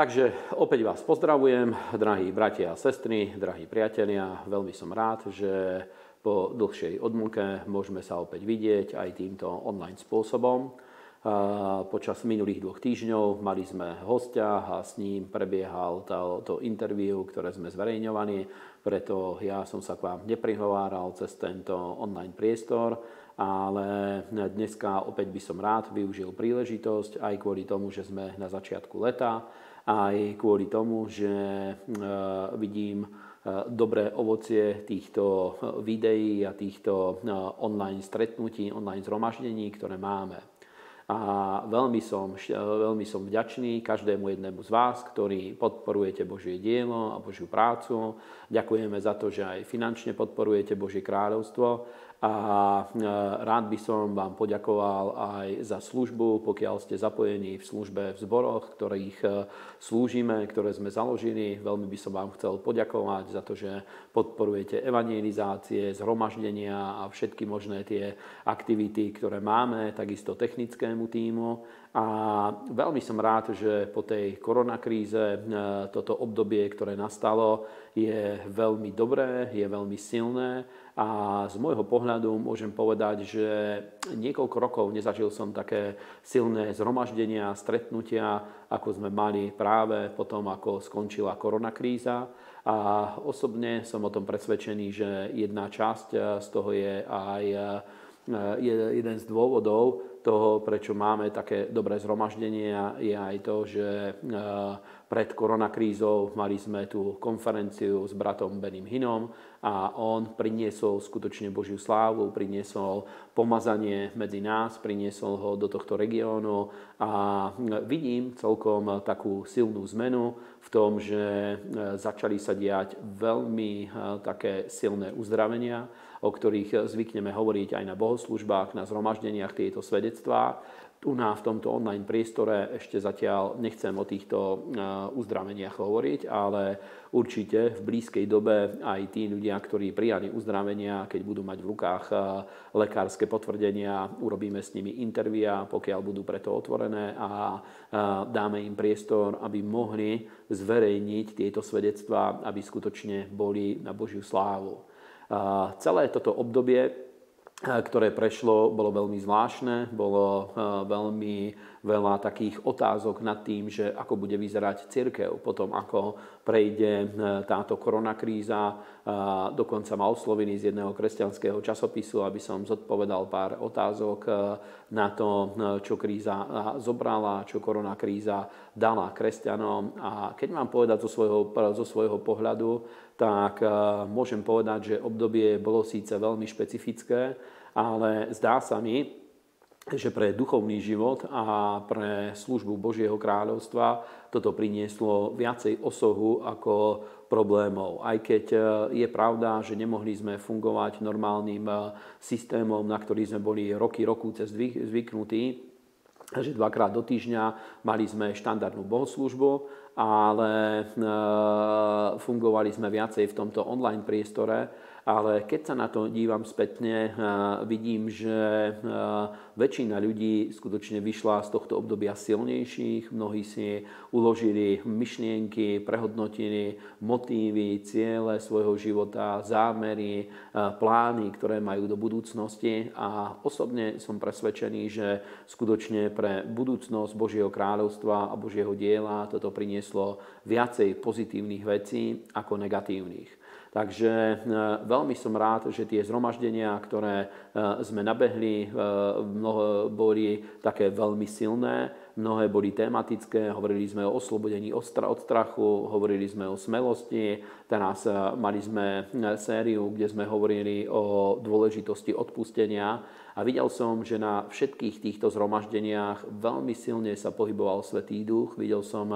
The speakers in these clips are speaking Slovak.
Takže opäť vás pozdravujem, drahí bratia a sestry, drahí priatelia. Veľmi som rád, že po dlhšej odmlke môžeme sa opäť vidieť aj týmto online spôsobom. Počas minulých dvoch týždňov mali sme hostia a s ním prebiehal to, interview, ktoré sme zverejňovali, preto ja som sa k vám neprihováral cez tento online priestor, ale dneska opäť by som rád využil príležitosť aj kvôli tomu, že sme na začiatku leta, aj kvôli tomu, že e, vidím e, dobré ovocie týchto videí a týchto e, online stretnutí, online zhromaždení, ktoré máme. A veľmi som, veľmi som vďačný každému jednému z vás, ktorí podporujete Božie dielo a Božiu prácu. Ďakujeme za to, že aj finančne podporujete Božie kráľovstvo a e, rád by som vám poďakoval aj za službu, pokiaľ ste zapojení v službe v zboroch, ktorých e, slúžime, ktoré sme založili. Veľmi by som vám chcel poďakovať za to, že podporujete evangelizácie, zhromaždenia a všetky možné tie aktivity, ktoré máme, takisto technickému týmu. A veľmi som rád, že po tej koronakríze e, toto obdobie, ktoré nastalo, je veľmi dobré, je veľmi silné a z môjho pohľadu môžem povedať, že niekoľko rokov nezažil som také silné zhromaždenia, stretnutia, ako sme mali práve potom, ako skončila koronakríza. A osobne som o tom presvedčený, že jedna časť z toho je aj jeden z dôvodov toho, prečo máme také dobré zhromaždenie, je aj to, že pred koronakrízou mali sme tú konferenciu s bratom Benim Hinom a on priniesol skutočne Božiu slávu, priniesol pomazanie medzi nás, priniesol ho do tohto regiónu a vidím celkom takú silnú zmenu v tom, že začali sa diať veľmi eh, také silné uzdravenia, o ktorých zvykneme hovoriť aj na bohoslužbách, na zhromaždeniach tieto svedectvá tu na v tomto online priestore ešte zatiaľ nechcem o týchto e, uzdraveniach hovoriť, ale určite v blízkej dobe aj tí ľudia, ktorí prijali uzdravenia, keď budú mať v rukách e, lekárske potvrdenia, urobíme s nimi intervia, pokiaľ budú preto otvorené a e, dáme im priestor, aby mohli zverejniť tieto svedectvá, aby skutočne boli na Božiu slávu. Celé toto obdobie ktoré prešlo, bolo veľmi zvláštne, bolo veľmi veľa takých otázok nad tým, že ako bude vyzerať cirkev potom, ako prejde táto koronakríza. Dokonca ma oslovili z jedného kresťanského časopisu, aby som zodpovedal pár otázok na to, čo kríza zobrala, čo koronakríza dala kresťanom. A keď mám povedať zo svojho, zo svojho pohľadu, tak môžem povedať, že obdobie bolo síce veľmi špecifické, ale zdá sa mi, že pre duchovný život a pre službu Božieho kráľovstva toto prinieslo viacej osohu ako problémov. Aj keď je pravda, že nemohli sme fungovať normálnym systémom, na ktorý sme boli roky, roku cez zvyknutí, že dvakrát do týždňa mali sme štandardnú bohoslužbu, ale e, fungovali sme viacej v tomto online priestore ale keď sa na to dívam spätne, vidím, že väčšina ľudí skutočne vyšla z tohto obdobia silnejších, mnohí si uložili myšlienky, prehodnotili motívy, ciele svojho života, zámery, plány, ktoré majú do budúcnosti a osobne som presvedčený, že skutočne pre budúcnosť Božieho kráľovstva a Božieho diela toto prinieslo viacej pozitívnych vecí ako negatívnych. Takže e, veľmi som rád, že tie zhromaždenia, ktoré e, sme nabehli, e, mnoho boli také veľmi silné, mnohé boli tematické, hovorili sme o oslobodení od strachu, hovorili sme o smelosti, teraz mali sme sériu, kde sme hovorili o dôležitosti odpustenia a videl som, že na všetkých týchto zhromaždeniach veľmi silne sa pohyboval Svetý duch, videl som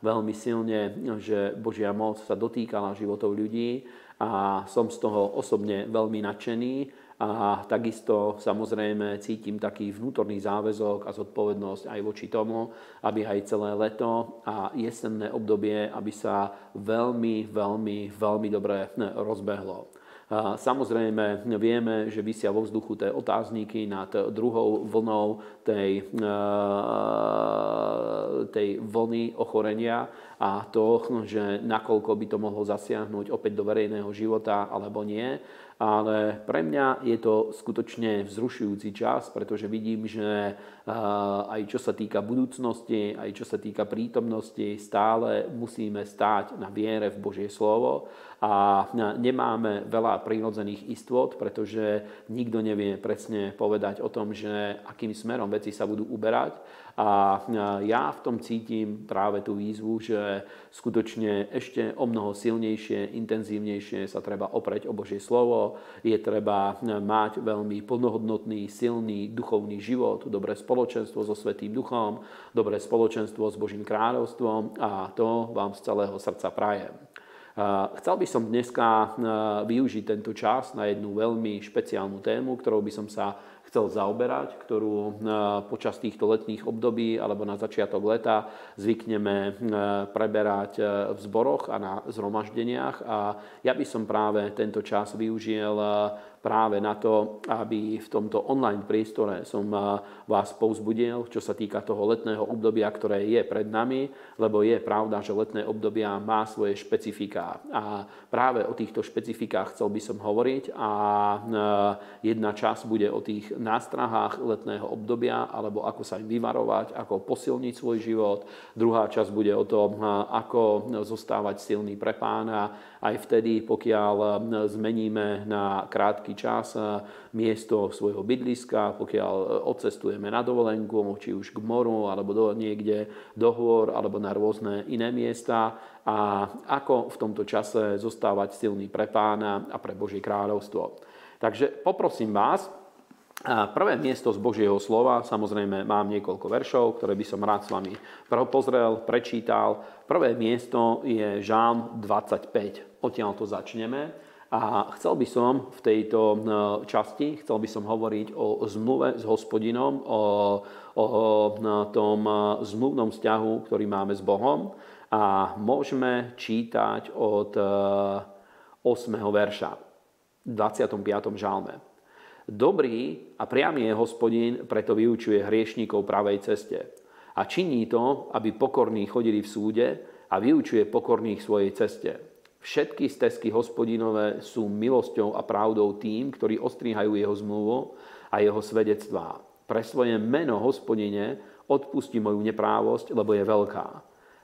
veľmi silne, že Božia moc sa dotýkala životov ľudí. A som z toho osobne veľmi nadšený. A takisto samozrejme cítim taký vnútorný záväzok a zodpovednosť aj voči tomu, aby aj celé leto a jesenné obdobie, aby sa veľmi, veľmi, veľmi dobre rozbehlo. Samozrejme vieme, že vysia vo vzduchu tie otázniky nad druhou vlnou tej, tej vlny ochorenia a to, že nakoľko by to mohlo zasiahnuť opäť do verejného života alebo nie ale pre mňa je to skutočne vzrušujúci čas, pretože vidím, že aj čo sa týka budúcnosti, aj čo sa týka prítomnosti, stále musíme stáť na viere v Božie slovo a nemáme veľa prírodzených istôt, pretože nikto nevie presne povedať o tom, že akým smerom veci sa budú uberať. A ja v tom cítim práve tú výzvu, že skutočne ešte o mnoho silnejšie, intenzívnejšie sa treba opreť o Božie slovo. Je treba mať veľmi plnohodnotný, silný duchovný život, dobré spoločenstvo so Svetým duchom, dobré spoločenstvo s Božím kráľovstvom a to vám z celého srdca prajem. Chcel by som dneska využiť tento čas na jednu veľmi špeciálnu tému, ktorou by som sa chcel zaoberať, ktorú počas týchto letných období alebo na začiatok leta zvykneme preberať v zboroch a na zhromaždeniach. A ja by som práve tento čas využil práve na to, aby v tomto online priestore som vás povzbudil, čo sa týka toho letného obdobia, ktoré je pred nami, lebo je pravda, že letné obdobia má svoje špecifiká. A práve o týchto špecifikách chcel by som hovoriť a jedna časť bude o tých nástrahách letného obdobia, alebo ako sa im vyvarovať, ako posilniť svoj život. Druhá časť bude o tom, ako zostávať silný pre pána, aj vtedy, pokiaľ zmeníme na krátky krátky čas miesto svojho bydliska, pokiaľ odcestujeme na dovolenku, či už k moru, alebo do, niekde do hôr, alebo na rôzne iné miesta a ako v tomto čase zostávať silný pre pána a pre Božie kráľovstvo. Takže poprosím vás, Prvé miesto z Božieho slova, samozrejme mám niekoľko veršov, ktoré by som rád s vami pozrel, prečítal. Prvé miesto je Žám 25. Odtiaľ to začneme. A chcel by som v tejto e, časti, chcel by som hovoriť o zmluve s hospodinom, o, o tom e, zmluvnom vzťahu, ktorý máme s Bohom. A môžeme čítať od 8. E, verša v 25. žalme. Dobrý a priamy je hospodin, preto vyučuje hriešníkov pravej ceste. A činí to, aby pokorní chodili v súde a vyučuje pokorných svojej ceste Všetky stezky hospodinové sú milosťou a pravdou tým, ktorí ostrihajú jeho zmluvu a jeho svedectvá. Pre svoje meno hospodine odpustí moju neprávosť, lebo je veľká.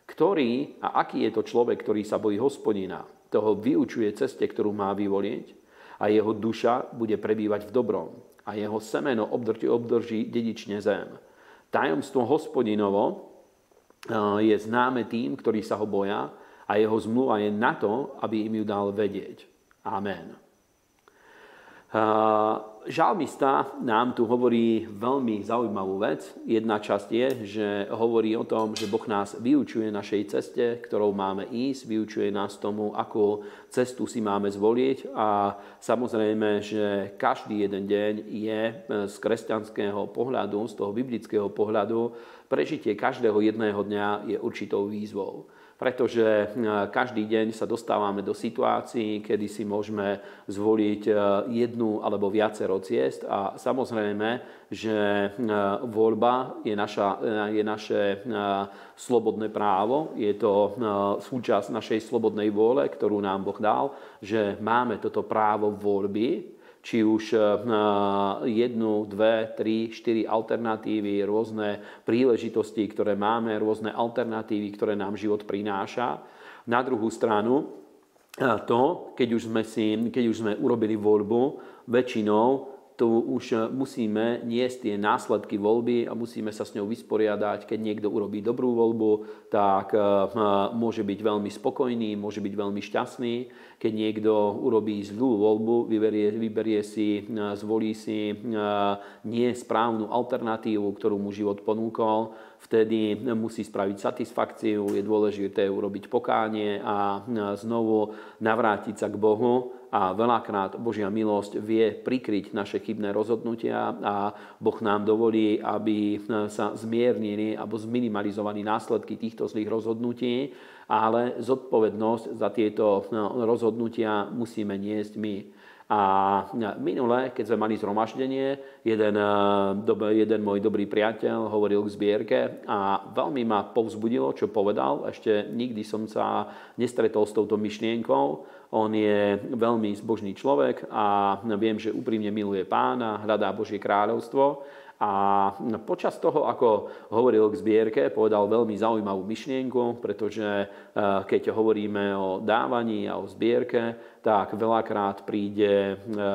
Ktorý a aký je to človek, ktorý sa bojí hospodina, toho vyučuje ceste, ktorú má vyvoliť a jeho duša bude prebývať v dobrom a jeho semeno obdrží, obdrží dedične zem. Tajomstvo hospodinovo eh, je známe tým, ktorí sa ho boja, a jeho zmluva je na to, aby im ju dal vedieť. Amen. Žalmista nám tu hovorí veľmi zaujímavú vec. Jedna časť je, že hovorí o tom, že Boh nás vyučuje našej ceste, ktorou máme ísť, vyučuje nás tomu, akú cestu si máme zvoliť a samozrejme, že každý jeden deň je z kresťanského pohľadu, z toho biblického pohľadu, prežitie každého jedného dňa je určitou výzvou pretože e, každý deň sa dostávame do situácií, kedy si môžeme zvoliť e, jednu alebo viacero ciest a samozrejme, že e, voľba je, naša, je naše slobodné právo, je to súčasť našej slobodnej vôle, ktorú nám Boh dal, že máme toto právo voľby, či už eh, jednu, dve, tri, štyri alternatívy, rôzne príležitosti, ktoré máme, rôzne alternatívy, ktoré nám život prináša. Na druhú stranu, eh, to, keď už sme, si, keď už sme urobili voľbu, väčšinou tu už eh, musíme niesť tie následky voľby a musíme sa s ňou vysporiadať. Keď niekto urobí dobrú voľbu, tak eh, môže byť veľmi spokojný, môže byť veľmi šťastný. Keď niekto urobí zlú voľbu, vyberie, vyberie si, zvolí si nie správnu alternatívu, ktorú mu život ponúkol, vtedy musí spraviť satisfakciu, je dôležité urobiť pokánie a znovu navrátiť sa k Bohu a veľakrát Božia milosť vie prikryť naše chybné rozhodnutia a Boh nám dovolí, aby sa zmiernili alebo zminimalizovali následky týchto zlých rozhodnutí, ale zodpovednosť za tieto no, rozhodnutia musíme niesť my. A minule, keď sme mali zhromaždenie, jeden, jeden môj dobrý priateľ hovoril k zbierke a veľmi ma povzbudilo, čo povedal. Ešte nikdy som sa nestretol s touto myšlienkou. On je veľmi zbožný človek a viem, že úprimne miluje pána, hľadá Božie kráľovstvo a počas toho, ako hovoril k zbierke, povedal veľmi zaujímavú myšlienku, pretože e, keď hovoríme o dávaní a o zbierke, tak veľakrát príde, e,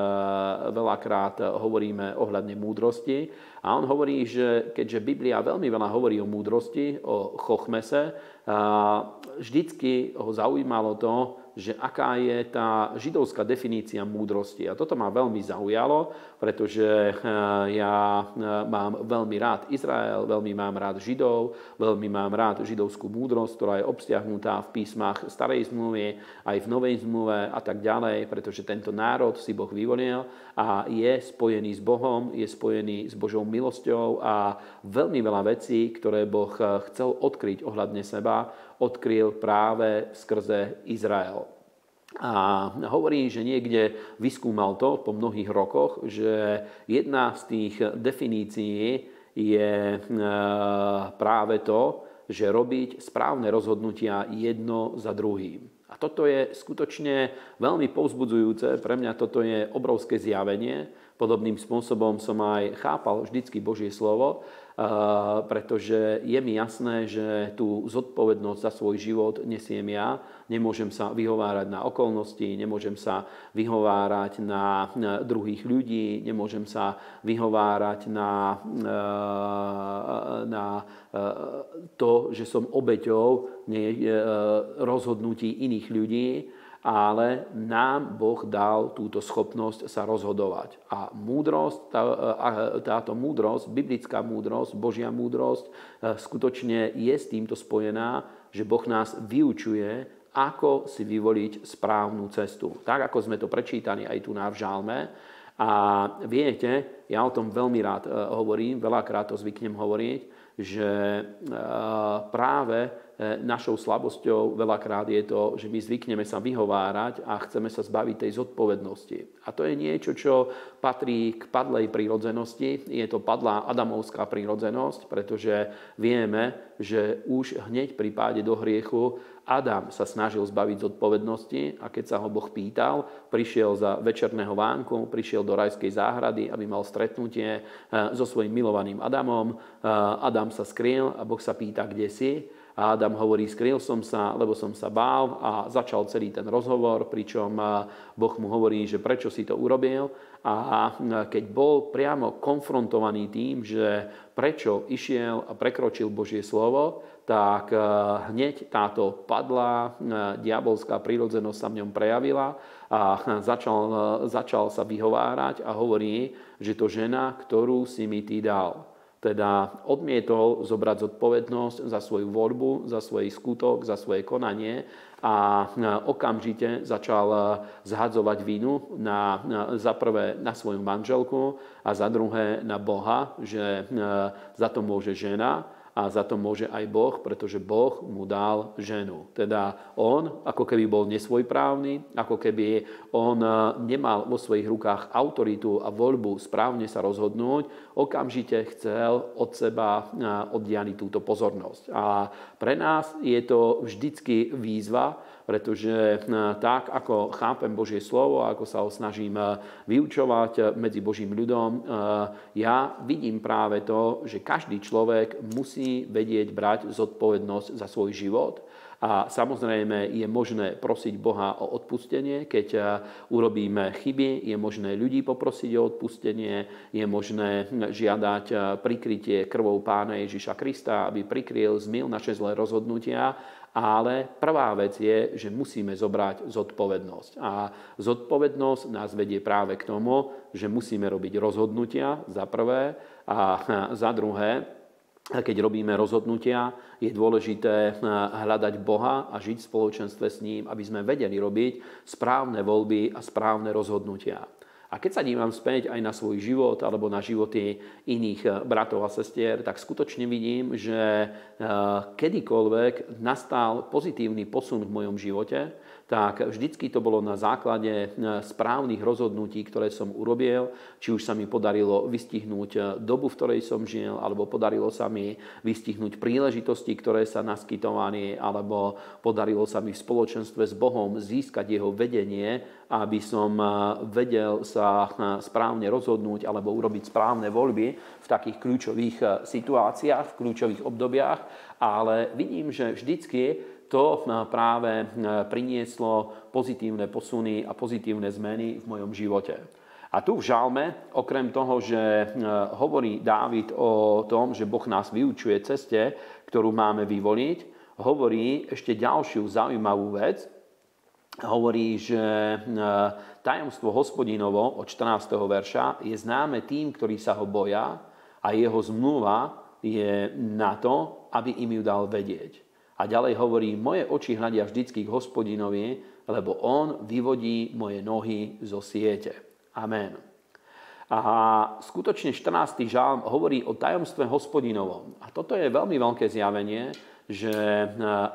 veľakrát hovoríme ohľadne múdrosti. A on hovorí, že keďže Biblia veľmi veľa hovorí o múdrosti, o chochmese, vždycky ho zaujímalo to, že aká je tá židovská definícia múdrosti. A toto ma veľmi zaujalo, pretože eh, ja eh, mám veľmi rád Izrael, veľmi mám rád Židov, veľmi mám rád židovskú múdrosť, ktorá je obsiahnutá v písmach starej zmluvy, aj v novej zmluve a tak ďalej, pretože tento národ si Boh vyvolil a je spojený s Bohom, je spojený s Božou milosťou a veľmi veľa vecí, ktoré Boh eh, chcel odkryť ohľadne seba, odkryl práve skrze Izrael. A hovorí, že niekde vyskúmal to po mnohých rokoch, že jedna z tých definícií je e, práve to, že robiť správne rozhodnutia jedno za druhým. Toto je skutočne veľmi povzbudzujúce. Pre mňa toto je obrovské zjavenie. Podobným spôsobom som aj chápal vždycky Božie slovo pretože je mi jasné, že tú zodpovednosť za svoj život nesiem ja. Nemôžem sa vyhovárať na okolnosti, nemôžem sa vyhovárať na druhých ľudí, nemôžem sa vyhovárať na, na to, že som obeťou rozhodnutí iných ľudí ale nám Boh dal túto schopnosť sa rozhodovať. A múdrosť, tá, táto múdrosť, biblická múdrosť, Božia múdrosť, e, skutočne je s týmto spojená, že Boh nás vyučuje, ako si vyvoliť správnu cestu. Tak, ako sme to prečítali aj tu na v. A viete, ja o tom veľmi rád e, hovorím, veľakrát to zvyknem hovoriť, že e, práve E, našou slabosťou veľakrát je to, že my zvykneme sa vyhovárať a chceme sa zbaviť tej zodpovednosti. A to je niečo, čo patrí k padlej prírodzenosti. Je to padlá adamovská prírodzenosť, pretože vieme, že už hneď pri páde do hriechu Adam sa snažil zbaviť zodpovednosti a keď sa ho Boh pýtal, prišiel za večerného vánku, prišiel do rajskej záhrady, aby mal stretnutie e, so svojím milovaným Adamom. E, Adam sa skryl a Boh sa pýta, kde si. A Adam hovorí, skryl som sa, lebo som sa bál a začal celý ten rozhovor, pričom Boh mu hovorí, že prečo si to urobil. A keď bol priamo konfrontovaný tým, že prečo išiel a prekročil Božie slovo, tak hneď táto padlá diabolská prírodzenosť sa v ňom prejavila a začal, začal sa vyhovárať a hovorí, že to žena, ktorú si mi ty dal teda odmietol zobrať zodpovednosť za svoju voľbu, za svoj skutok, za svoje konanie a okamžite začal zhadzovať vinu na, za prvé na svoju manželku a za druhé na Boha, že za to môže žena a za to môže aj Boh, pretože Boh mu dal ženu. Teda on, ako keby bol nesvojprávny, ako keby on eh, nemal vo svojich rukách autoritu a voľbu správne sa rozhodnúť, okamžite chcel od seba eh, oddianiť túto pozornosť. A pre nás je to vždycky výzva, pretože eh, tak, ako chápem Božie slovo, ako sa ho snažím eh, vyučovať eh, medzi Božím ľudom, ja vidím práve to, že každý človek musí vedieť brať zodpovednosť za svoj život. A samozrejme je možné prosiť Boha o odpustenie, keď urobíme chyby, je možné ľudí poprosiť o odpustenie, je možné hm, žiadať prikrytie krvou Pána Ježiša Krista, aby prikryl, zmil naše zlé rozhodnutia ale prvá vec je, že musíme zobrať zodpovednosť. A zodpovednosť nás vedie práve k tomu, že musíme robiť rozhodnutia za prvé a za druhé, keď robíme rozhodnutia, je dôležité hľadať Boha a žiť v spoločenstve s ním, aby sme vedeli robiť správne voľby a správne rozhodnutia. A keď sa dívam späť aj na svoj život alebo na životy iných eh, bratov a sestier, tak skutočne vidím, že eh, kedykoľvek nastal pozitívny posun v mojom živote, tak vždycky to bolo na základe e, správnych rozhodnutí, ktoré som urobil. Či už sa mi podarilo vystihnúť e, dobu, v ktorej som žil, alebo podarilo sa mi vystihnúť príležitosti, ktoré sa naskytovali, alebo podarilo sa mi v spoločenstve s Bohom získať jeho vedenie, aby som e, vedel sa správne rozhodnúť alebo urobiť správne voľby v takých kľúčových situáciách, v kľúčových obdobiach. Ale vidím, že vždycky to práve prinieslo pozitívne posuny a pozitívne zmeny v mojom živote. A tu v žalme, okrem toho, že hovorí Dávid o tom, že Boh nás vyučuje ceste, ktorú máme vyvoliť, hovorí ešte ďalšiu zaujímavú vec. Hovorí, že tajomstvo hospodinovo od 14. verša je známe tým, ktorí sa ho boja a jeho zmluva je na to, aby im ju dal vedieť. A ďalej hovorí, moje oči hľadia vždycky k hospodinovi, lebo on vyvodí moje nohy zo siete. Amen. A skutočne 14. žalm hovorí o tajomstve hospodinovom. A toto je veľmi veľké zjavenie, že e,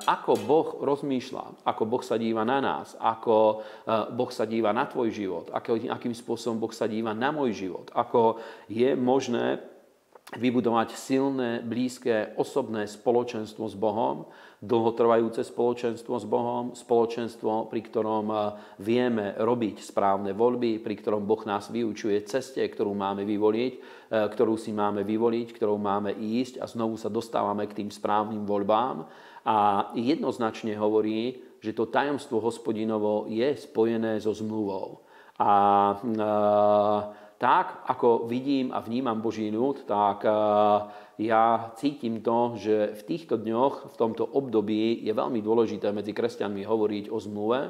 ako Boh rozmýšľa, ako Boh sa díva na nás, ako e, Boh sa díva na tvoj život, akým spôsobom Boh sa díva na môj život, ako je možné vybudovať silné, blízke, osobné spoločenstvo s Bohom, dlhotrvajúce spoločenstvo s Bohom, spoločenstvo, pri ktorom eh, vieme robiť správne voľby, pri ktorom Boh nás vyučuje ceste, ktorú máme vyvoliť, eh, ktorú si máme vyvoliť, ktorou máme ísť a znovu sa dostávame k tým správnym voľbám. A jednoznačne hovorí, že to tajomstvo hospodinovo je spojené so zmluvou. A e, tak, ako vidím a vnímam Boží ľud, tak eh, ja cítim to, že v týchto dňoch, v tomto období je veľmi dôležité medzi kresťanmi hovoriť o zmluve,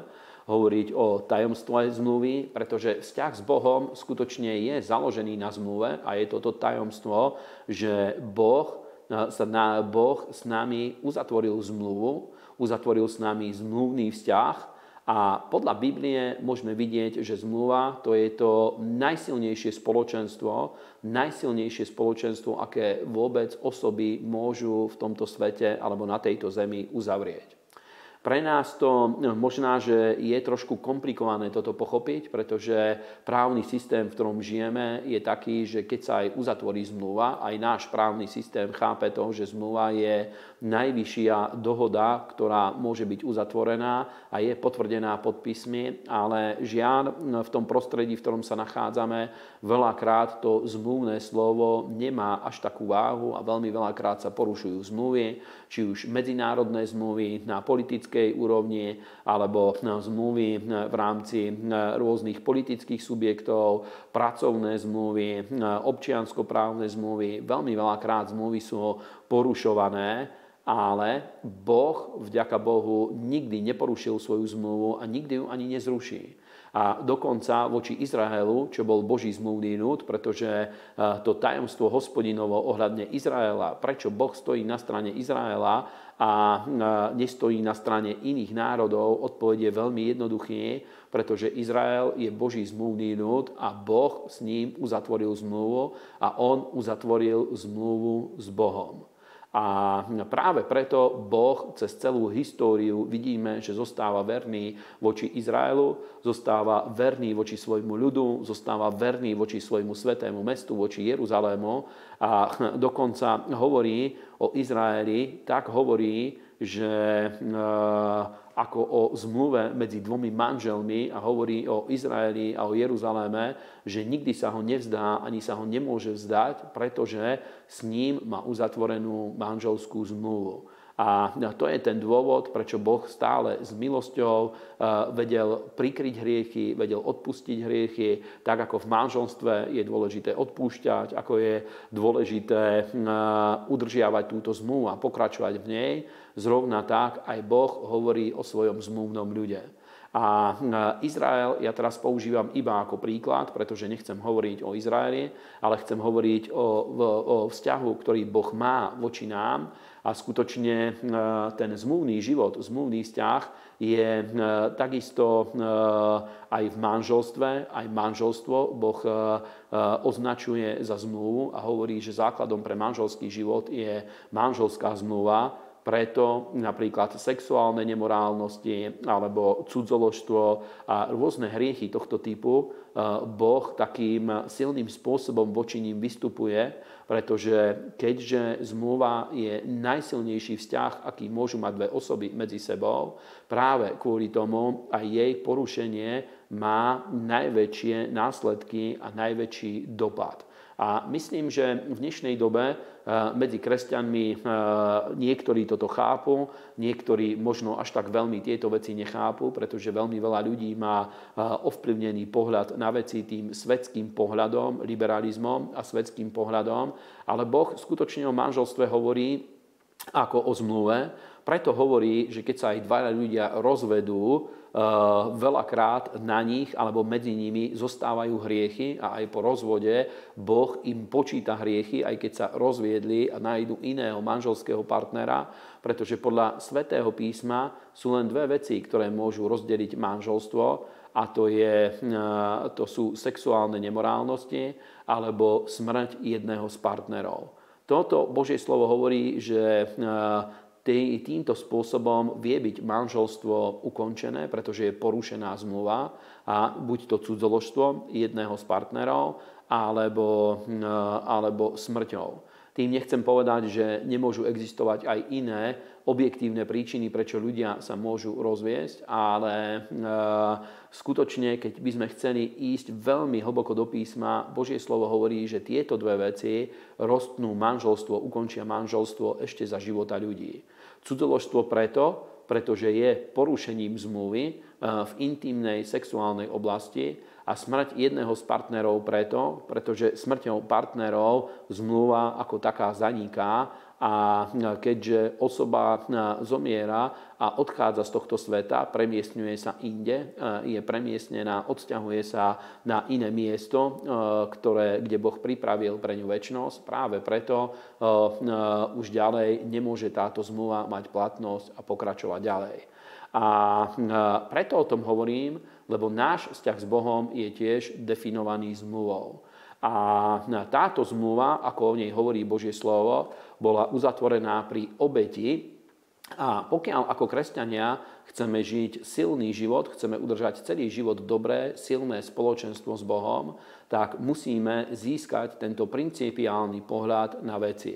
hovoriť o tajomstve zmluvy, pretože vzťah s Bohom skutočne je založený na zmluve a je toto tajomstvo, že Boh, eh, sa na, boh s nami uzatvoril zmluvu, uzatvoril s nami zmluvný vzťah a podľa Biblie môžeme vidieť, že zmluva to je to najsilnejšie spoločenstvo, najsilnejšie spoločenstvo, aké vôbec osoby môžu v tomto svete alebo na tejto zemi uzavrieť. Pre nás to no, možná, že je trošku komplikované toto pochopiť, pretože právny systém, v ktorom žijeme, je taký, že keď sa aj uzatvorí zmluva, aj náš právny systém chápe to, že zmluva je najvyššia dohoda, ktorá môže byť uzatvorená a je potvrdená podpismi, ale žiaľ v tom prostredí, v ktorom sa nachádzame, veľakrát to zmluvné slovo nemá až takú váhu a veľmi veľakrát sa porušujú zmluvy, či už medzinárodné zmluvy na politickej úrovni alebo zmluvy v rámci rôznych politických subjektov, pracovné zmluvy, občianskoprávne zmluvy. Veľmi veľakrát zmluvy sú porušované ale Boh, vďaka Bohu, nikdy neporušil svoju zmluvu a nikdy ju ani nezruší. A dokonca voči Izraelu, čo bol Boží zmluvný núd, pretože e, to tajomstvo hospodinovo ohľadne Izraela, prečo Boh stojí na strane Izraela a e, nestojí na strane iných národov, odpoveď je veľmi jednoduchý, pretože Izrael je Boží zmluvný núd a Boh s ním uzatvoril zmluvu a on uzatvoril zmluvu s Bohom. A práve preto Boh cez celú históriu vidíme, že zostáva verný voči Izraelu, zostáva verný voči svojmu ľudu, zostáva verný voči svojmu svetému mestu, voči Jeruzalému. A dokonca hovorí o Izraeli, tak hovorí, že e, ako o zmluve medzi dvomi manželmi a hovorí o Izraeli a o Jeruzaléme, že nikdy sa ho nevzdá, ani sa ho nemôže vzdať, pretože s ním má uzatvorenú manželskú zmluvu. A to je ten dôvod, prečo Boh stále s milosťou e, vedel prikryť hriechy, vedel odpustiť hriechy, tak ako v manželstve je dôležité odpúšťať, ako je dôležité e, udržiavať túto zmluvu a pokračovať v nej, zrovna tak aj Boh hovorí o svojom zmluvnom ľude. A Izrael ja teraz používam iba ako príklad, pretože nechcem hovoriť o Izraeli, ale chcem hovoriť o, o vzťahu, ktorý Boh má voči nám a skutočne ten zmluvný život, zmluvný vzťah je takisto aj v manželstve, aj manželstvo Boh označuje za zmluvu a hovorí, že základom pre manželský život je manželská zmluva, preto napríklad sexuálne nemorálnosti alebo cudzoložstvo a rôzne hriechy tohto typu e, Boh takým silným spôsobom voči ním vystupuje, pretože keďže zmluva je najsilnejší vzťah, aký môžu mať dve osoby medzi sebou, práve kvôli tomu aj jej porušenie má najväčšie následky a najväčší dopad. A myslím, že v dnešnej dobe eh, medzi kresťanmi eh, niektorí toto chápu, niektorí možno až tak veľmi tieto veci nechápu, pretože veľmi veľa ľudí má eh, ovplyvnený pohľad na veci tým svetským pohľadom, liberalizmom a svetským pohľadom. Ale Boh skutočne o manželstve hovorí ako o zmluve, preto hovorí, že keď sa aj dvaja ľudia rozvedú, veľakrát na nich alebo medzi nimi zostávajú hriechy a aj po rozvode Boh im počíta hriechy, aj keď sa rozviedli a nájdu iného manželského partnera, pretože podľa svätého písma sú len dve veci, ktoré môžu rozdeliť manželstvo a to, je, eh, to sú sexuálne nemorálnosti alebo smrť jedného z partnerov. Toto Božie slovo hovorí, že eh, týmto spôsobom vie byť manželstvo ukončené, pretože je porušená zmluva a buď to cudzoložstvo jedného z partnerov, alebo, e, alebo smrťou. Tým nechcem povedať, že nemôžu existovať aj iné objektívne príčiny, prečo ľudia sa môžu rozviesť, ale e, skutočne, keď by sme chceli ísť veľmi hlboko do písma, Božie slovo hovorí, že tieto dve veci rostnú manželstvo, ukončia manželstvo ešte za života ľudí. Cudzoložstvo preto, pretože je porušením zmluvy eh, v intimnej sexuálnej oblasti a smrť jedného z partnerov preto, pretože smrťou partnerov zmluva ako taká zaniká a keďže osoba zomiera a odchádza z tohto sveta, premiestňuje sa inde, je premiestnená, odsťahuje sa na iné miesto, ktoré, kde Boh pripravil pre ňu väčnosť. Práve preto už ďalej nemôže táto zmluva mať platnosť a pokračovať ďalej. A preto o tom hovorím, lebo náš vzťah s Bohom je tiež definovaný zmluvou. A táto zmluva, ako o nej hovorí Božie slovo, bola uzatvorená pri obeti. A pokiaľ ako kresťania chceme žiť silný život, chceme udržať celý život dobré, silné spoločenstvo s Bohom, tak musíme získať tento principiálny pohľad na veci.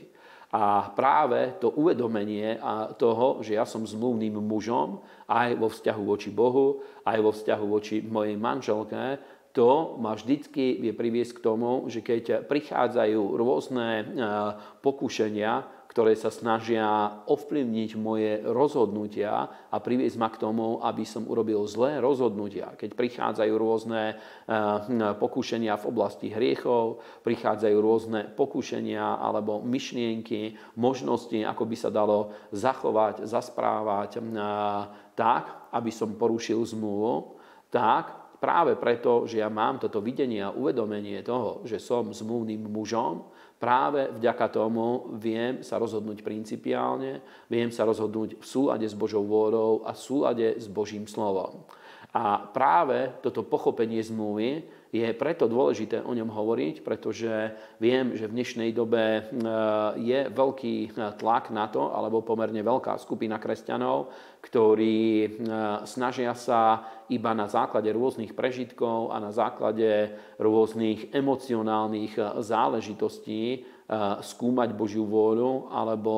A práve to uvedomenie toho, že ja som zmluvným mužom aj vo vzťahu voči Bohu, aj vo vzťahu voči mojej manželke, to ma vždycky vie priviesť k tomu, že keď prichádzajú rôzne e, pokušenia, ktoré sa snažia ovplyvniť moje rozhodnutia a priviesť ma k tomu, aby som urobil zlé rozhodnutia. Keď prichádzajú rôzne e, pokušenia v oblasti hriechov, prichádzajú rôzne pokušenia alebo myšlienky, možnosti, ako by sa dalo zachovať, zasprávať e, tak, aby som porušil zmluvu, tak práve preto, že ja mám toto videnie a uvedomenie toho, že som zmluvným mužom, práve vďaka tomu viem sa rozhodnúť principiálne, viem sa rozhodnúť v súlade s Božou vôľou a v súlade s Božím slovom. A práve toto pochopenie zmluvy je preto dôležité o ňom hovoriť, pretože viem, že v dnešnej dobe e, je veľký e, tlak na to, alebo pomerne veľká skupina kresťanov, ktorí e, snažia sa iba na základe rôznych prežitkov a na základe rôznych emocionálnych záležitostí skúmať Božiu vôľu, alebo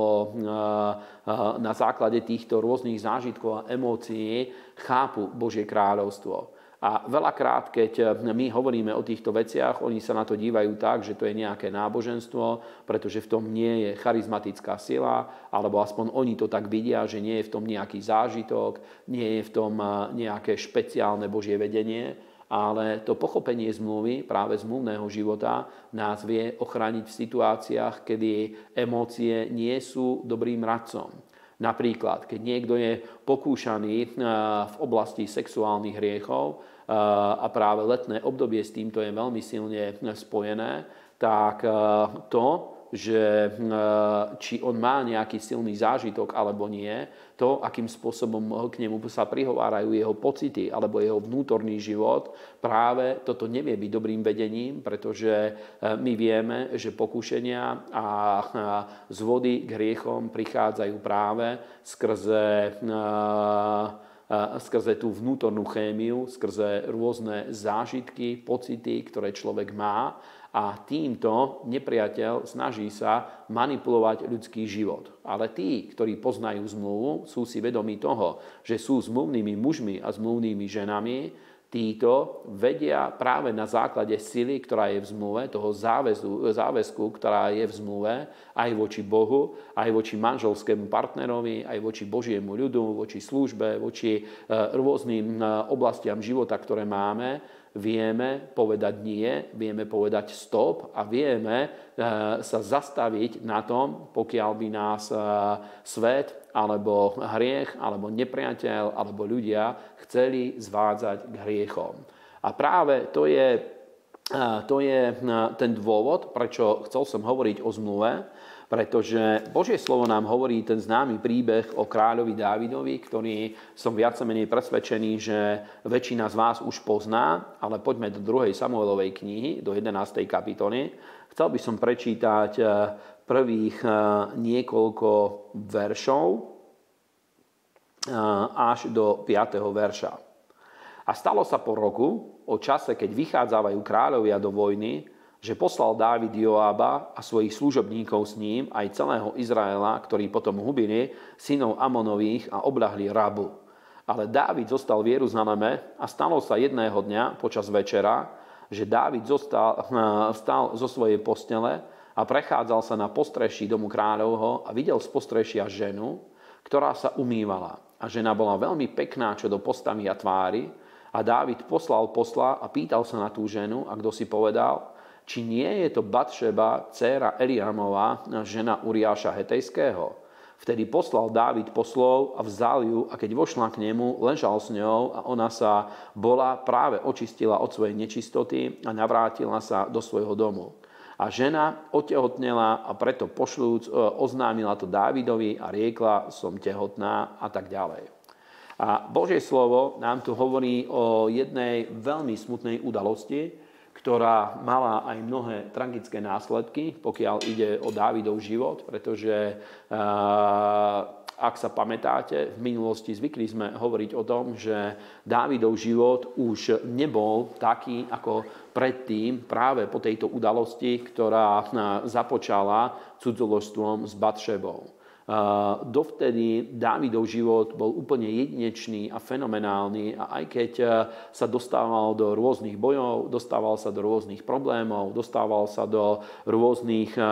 na základe týchto rôznych zážitkov a emócií chápu Božie kráľovstvo. A veľakrát, keď my hovoríme o týchto veciach, oni sa na to dívajú tak, že to je nejaké náboženstvo, pretože v tom nie je charizmatická sila, alebo aspoň oni to tak vidia, že nie je v tom nejaký zážitok, nie je v tom nejaké špeciálne Božie vedenie, ale to pochopenie zmluvy, práve zmluvného života, nás vie ochrániť v situáciách, kedy emócie nie sú dobrým radcom. Napríklad, keď niekto je pokúšaný v oblasti sexuálnych hriechov a práve letné obdobie s týmto je veľmi silne spojené, tak to že hm, či on má nejaký silný zážitok alebo nie, to, akým spôsobom k nemu sa prihovárajú jeho pocity alebo jeho vnútorný život, práve toto nevie byť dobrým vedením, pretože hm, my vieme, že pokušenia a hm, zvody k hriechom prichádzajú práve skrze skrze tú vnútornú chémiu, skrze rôzne zážitky, pocity, ktoré človek má a týmto nepriateľ snaží sa manipulovať ľudský život. Ale tí, ktorí poznajú zmluvu, sú si vedomí toho, že sú zmluvnými mužmi a zmluvnými ženami, títo vedia práve na základe sily, ktorá je v zmluve, toho záväzu, záväzku, ktorá je v zmluve, aj voči Bohu, aj voči manželskému partnerovi, aj voči Božiemu ľudu, voči službe, voči e, rôznym e, oblastiam života, ktoré máme, vieme povedať nie, vieme povedať stop a vieme eh, sa zastaviť na tom, pokiaľ by nás eh, svet alebo hriech, alebo nepriateľ, alebo ľudia chceli zvádzať k hriechom. A práve to je, eh, to je ten dôvod, prečo chcel som hovoriť o zmluve, pretože Božie slovo nám hovorí ten známy príbeh o kráľovi Dávidovi, ktorý som viac menej presvedčený, že väčšina z vás už pozná, ale poďme do 2. Samuelovej knihy, do 11. kapitoly. Chcel by som prečítať eh, prvých eh, niekoľko veršov eh, až do 5. verša. A stalo sa po roku, o čase, keď vychádzajú kráľovia do vojny, že poslal Dávid Joába a svojich služobníkov s ním, aj celého Izraela, ktorí potom hubili synov Amonových a oblahli Rabu. Ale Dávid zostal v Jeruzaleme a stalo sa jedného dňa počas večera, že Dávid zostal, vstal zo svojej postele a prechádzal sa na postreší domu kráľovho a videl z postrešia ženu, ktorá sa umývala. A žena bola veľmi pekná čo do postavy a tvári. A Dávid poslal posla a pýtal sa na tú ženu a kto si povedal, či nie je to Batšeba, dcéra Eliamová, žena Uriáša Hetejského. Vtedy poslal Dávid poslov a vzal ju a keď vošla k nemu, ležal s ňou a ona sa bola práve očistila od svojej nečistoty a navrátila sa do svojho domu. A žena otehotnela a preto pošľúc e, oznámila to Dávidovi a riekla, som tehotná a tak ďalej. A Božie slovo nám tu hovorí o jednej veľmi smutnej udalosti, ktorá mala aj mnohé tragické následky, pokiaľ ide o Dávidov život, pretože eh, ak sa pamätáte, v minulosti zvykli sme hovoriť o tom, že Dávidov život už nebol taký ako predtým, práve po tejto udalosti, ktorá eh, započala cudzoložstvom s Batšebou. Dovtedy Dávidov život bol úplne jedinečný a fenomenálny a aj keď e, sa dostával do rôznych bojov, dostával sa do rôznych problémov, dostával sa do rôznych e,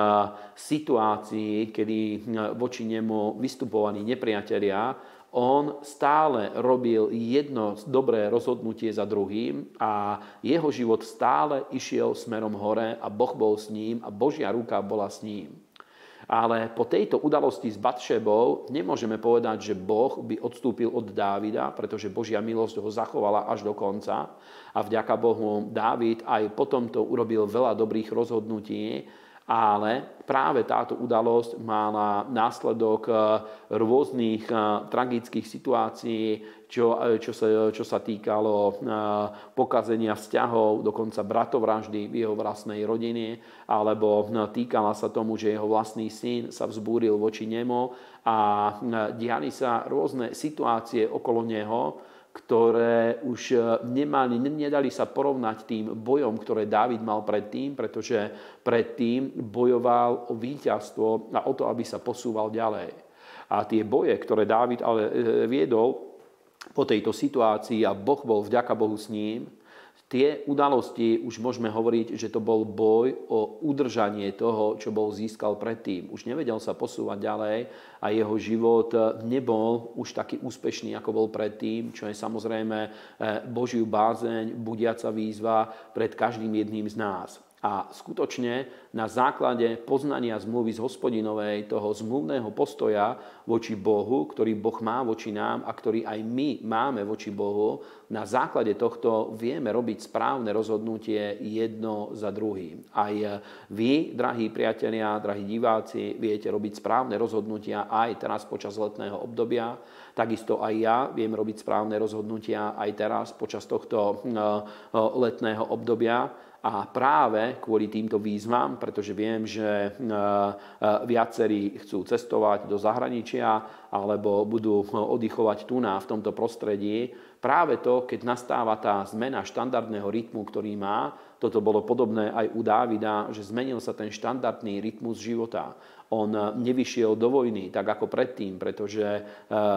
situácií, kedy e, voči nemu vystupovali nepriatelia, on stále robil jedno dobré rozhodnutie za druhým a jeho život stále išiel smerom hore a Boh bol s ním a Božia ruka bola s ním. Ale po tejto udalosti s Batšebou nemôžeme povedať, že Boh by odstúpil od Dávida, pretože Božia milosť ho zachovala až do konca. A vďaka Bohu Dávid aj potom to urobil veľa dobrých rozhodnutí, ale práve táto udalosť mala následok eh, rôznych eh, tragických situácií, čo, eh, čo, sa, čo sa týkalo pokazenia vzťahov, dokonca bratovraždy v jeho vlastnej rodine, alebo týkala sa tomu, že jeho vlastný syn sa vzbúril voči nemu a diali sa rôzne situácie okolo neho, ktoré už e, nemali, nedali sa porovnať tým bojom, ktoré Dávid mal predtým, pretože predtým bojoval o víťazstvo a o to, aby sa posúval ďalej. A tie boje, ktoré Dávid ale e, viedol po tejto situácii a Boh bol vďaka Bohu s ním, Tie udalosti už môžeme hovoriť, že to bol boj o udržanie toho, čo bol získal predtým. Už nevedel sa posúvať ďalej a jeho život nebol už taký úspešný, ako bol predtým, čo je samozrejme eh, Božiu bázeň, budiaca výzva pred každým jedným z nás. A skutočne na základe poznania zmluvy z hospodinovej, toho zmluvného postoja voči Bohu, ktorý Boh má voči nám a ktorý aj my máme voči Bohu, na základe tohto vieme robiť správne rozhodnutie jedno za druhým. Aj vy, drahí priatelia, drahí diváci, viete robiť správne rozhodnutia aj teraz počas letného obdobia. Takisto aj ja viem robiť správne rozhodnutia aj teraz počas tohto eh, eh, letného obdobia a práve kvôli týmto výzvam, pretože viem, že e, e, viacerí chcú cestovať do zahraničia alebo budú oddychovať tu na v tomto prostredí, práve to, keď nastáva tá zmena štandardného rytmu, ktorý má, toto bolo podobné aj u Dávida, že zmenil sa ten štandardný rytmus života on nevyšiel do vojny tak ako predtým, pretože e,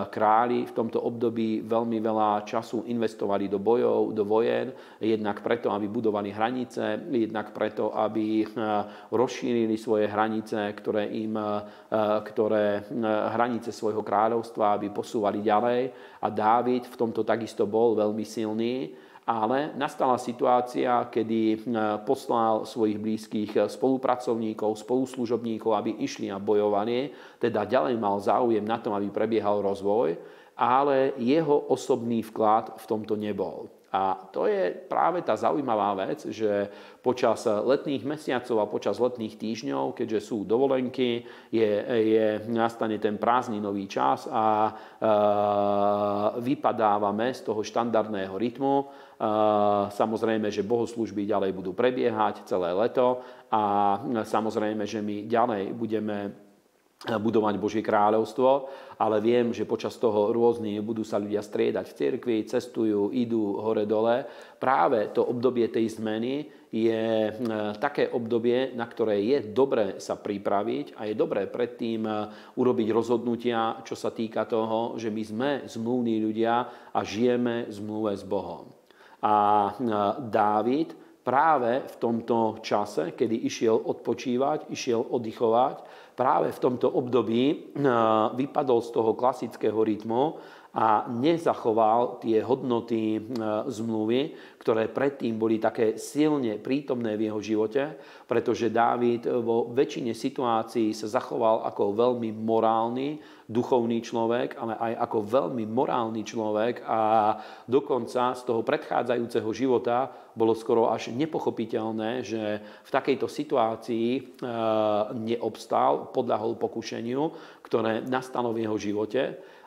králi v tomto období veľmi veľa času investovali do bojov, do vojen, jednak preto, aby budovali hranice, jednak preto, aby e, rozšírili svoje hranice, ktoré im, ktoré hranice svojho kráľovstva, aby posúvali ďalej. A Dávid v tomto takisto bol veľmi silný ale nastala situácia, kedy e, poslal svojich blízkych spolupracovníkov, spoluslužobníkov, aby išli a bojovali, teda ďalej mal záujem na tom, aby prebiehal rozvoj, ale jeho osobný vklad v tomto nebol. A to je práve tá zaujímavá vec, že počas letných mesiacov a počas letných týždňov, keďže sú dovolenky, je, je, nastane ten prázdninový čas a e, vypadávame z toho štandardného rytmu. Samozrejme, že bohoslužby ďalej budú prebiehať celé leto a samozrejme, že my ďalej budeme budovať Božie kráľovstvo, ale viem, že počas toho rôzne budú sa ľudia striedať v cirkvi, cestujú, idú hore-dole. Práve to obdobie tej zmeny je e, také obdobie, na ktoré je dobré sa pripraviť a je dobré predtým e, urobiť rozhodnutia, čo sa týka toho, že my sme zmluvní ľudia a žijeme zmluve s Bohom. A e, Dávid práve v tomto čase, kedy išiel odpočívať, išiel oddychovať, práve v tomto období eh, vypadol z toho klasického rytmu a nezachoval tie hodnoty e, zmluvy, ktoré predtým boli také silne prítomné v jeho živote, pretože Dávid vo väčšine situácií sa zachoval ako veľmi morálny, duchovný človek, ale aj ako veľmi morálny človek a dokonca z toho predchádzajúceho života bolo skoro až nepochopiteľné, že v takejto situácii e, neobstál, podľahol pokušeniu, ktoré nastalo v jeho živote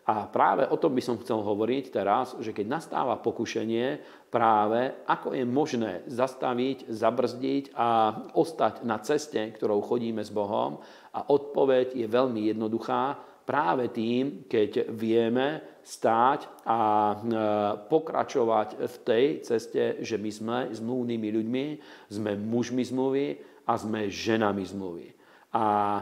a práve o tom by som chcel hovoriť teraz, že keď nastáva pokušenie, práve ako je možné zastaviť, zabrzdiť a ostať na ceste, ktorou chodíme s Bohom. A odpoveď je veľmi jednoduchá, práve tým, keď vieme stáť a e, pokračovať v tej ceste, že my sme zmluvnými ľuďmi, sme mužmi zmluvy a sme ženami zmluvy. A e,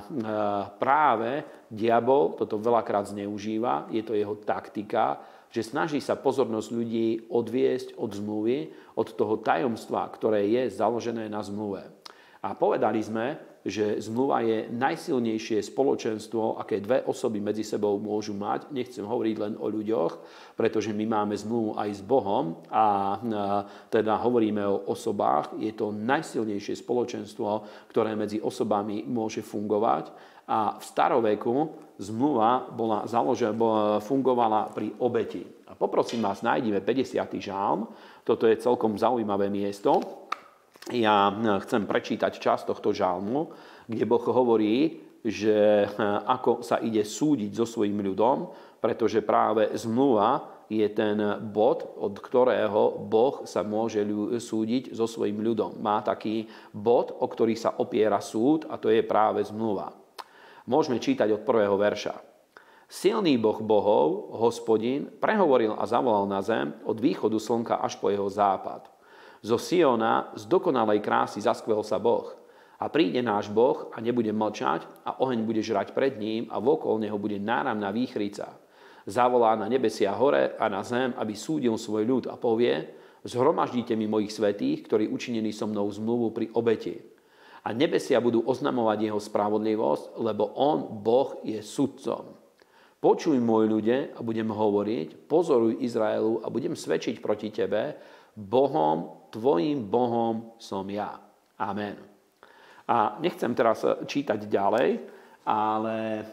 práve diabol toto veľakrát zneužíva, je to jeho taktika, že snaží sa pozornosť ľudí odviesť od zmluvy, od toho tajomstva, ktoré je založené na zmluve. A povedali sme, že zmluva je najsilnejšie spoločenstvo, aké dve osoby medzi sebou môžu mať. Nechcem hovoriť len o ľuďoch, pretože my máme zmluvu aj s Bohom a teda hovoríme o osobách. Je to najsilnejšie spoločenstvo, ktoré medzi osobami môže fungovať. A v staroveku zmluva bola založená, fungovala pri obeti. A poprosím vás, nájdime 50. žálm. Toto je celkom zaujímavé miesto ja hm, chcem prečítať čas tohto žalmu, kde Boh hovorí, že hm, ako sa ide súdiť so svojím ľudom, pretože práve zmluva je ten bod, od ktorého Boh sa môže súdiť so svojím ľudom. Má taký bod, o ktorý sa opiera súd a to je práve zmluva. Môžeme čítať od prvého verša. Silný Boh bohov, hospodin, prehovoril a zavolal na zem od východu slnka až po jeho západ. Zo Siona, z dokonalej krásy zaskvel sa Boh. A príde náš Boh a nebude mlčať a oheň bude žrať pred ním a vokol neho bude náramná výchrica. Zavolá na nebesia hore a na zem, aby súdil svoj ľud a povie, zhromaždíte mi mojich svetých, ktorí učinili so mnou zmluvu pri obeti. A nebesia budú oznamovať jeho spravodlivosť, lebo on, Boh, je sudcom. Počuj, môj ľude, a budem hovoriť, pozoruj Izraelu a budem svedčiť proti tebe, Bohom tvojim Bohom som ja. Amen. A nechcem teraz čítať ďalej, ale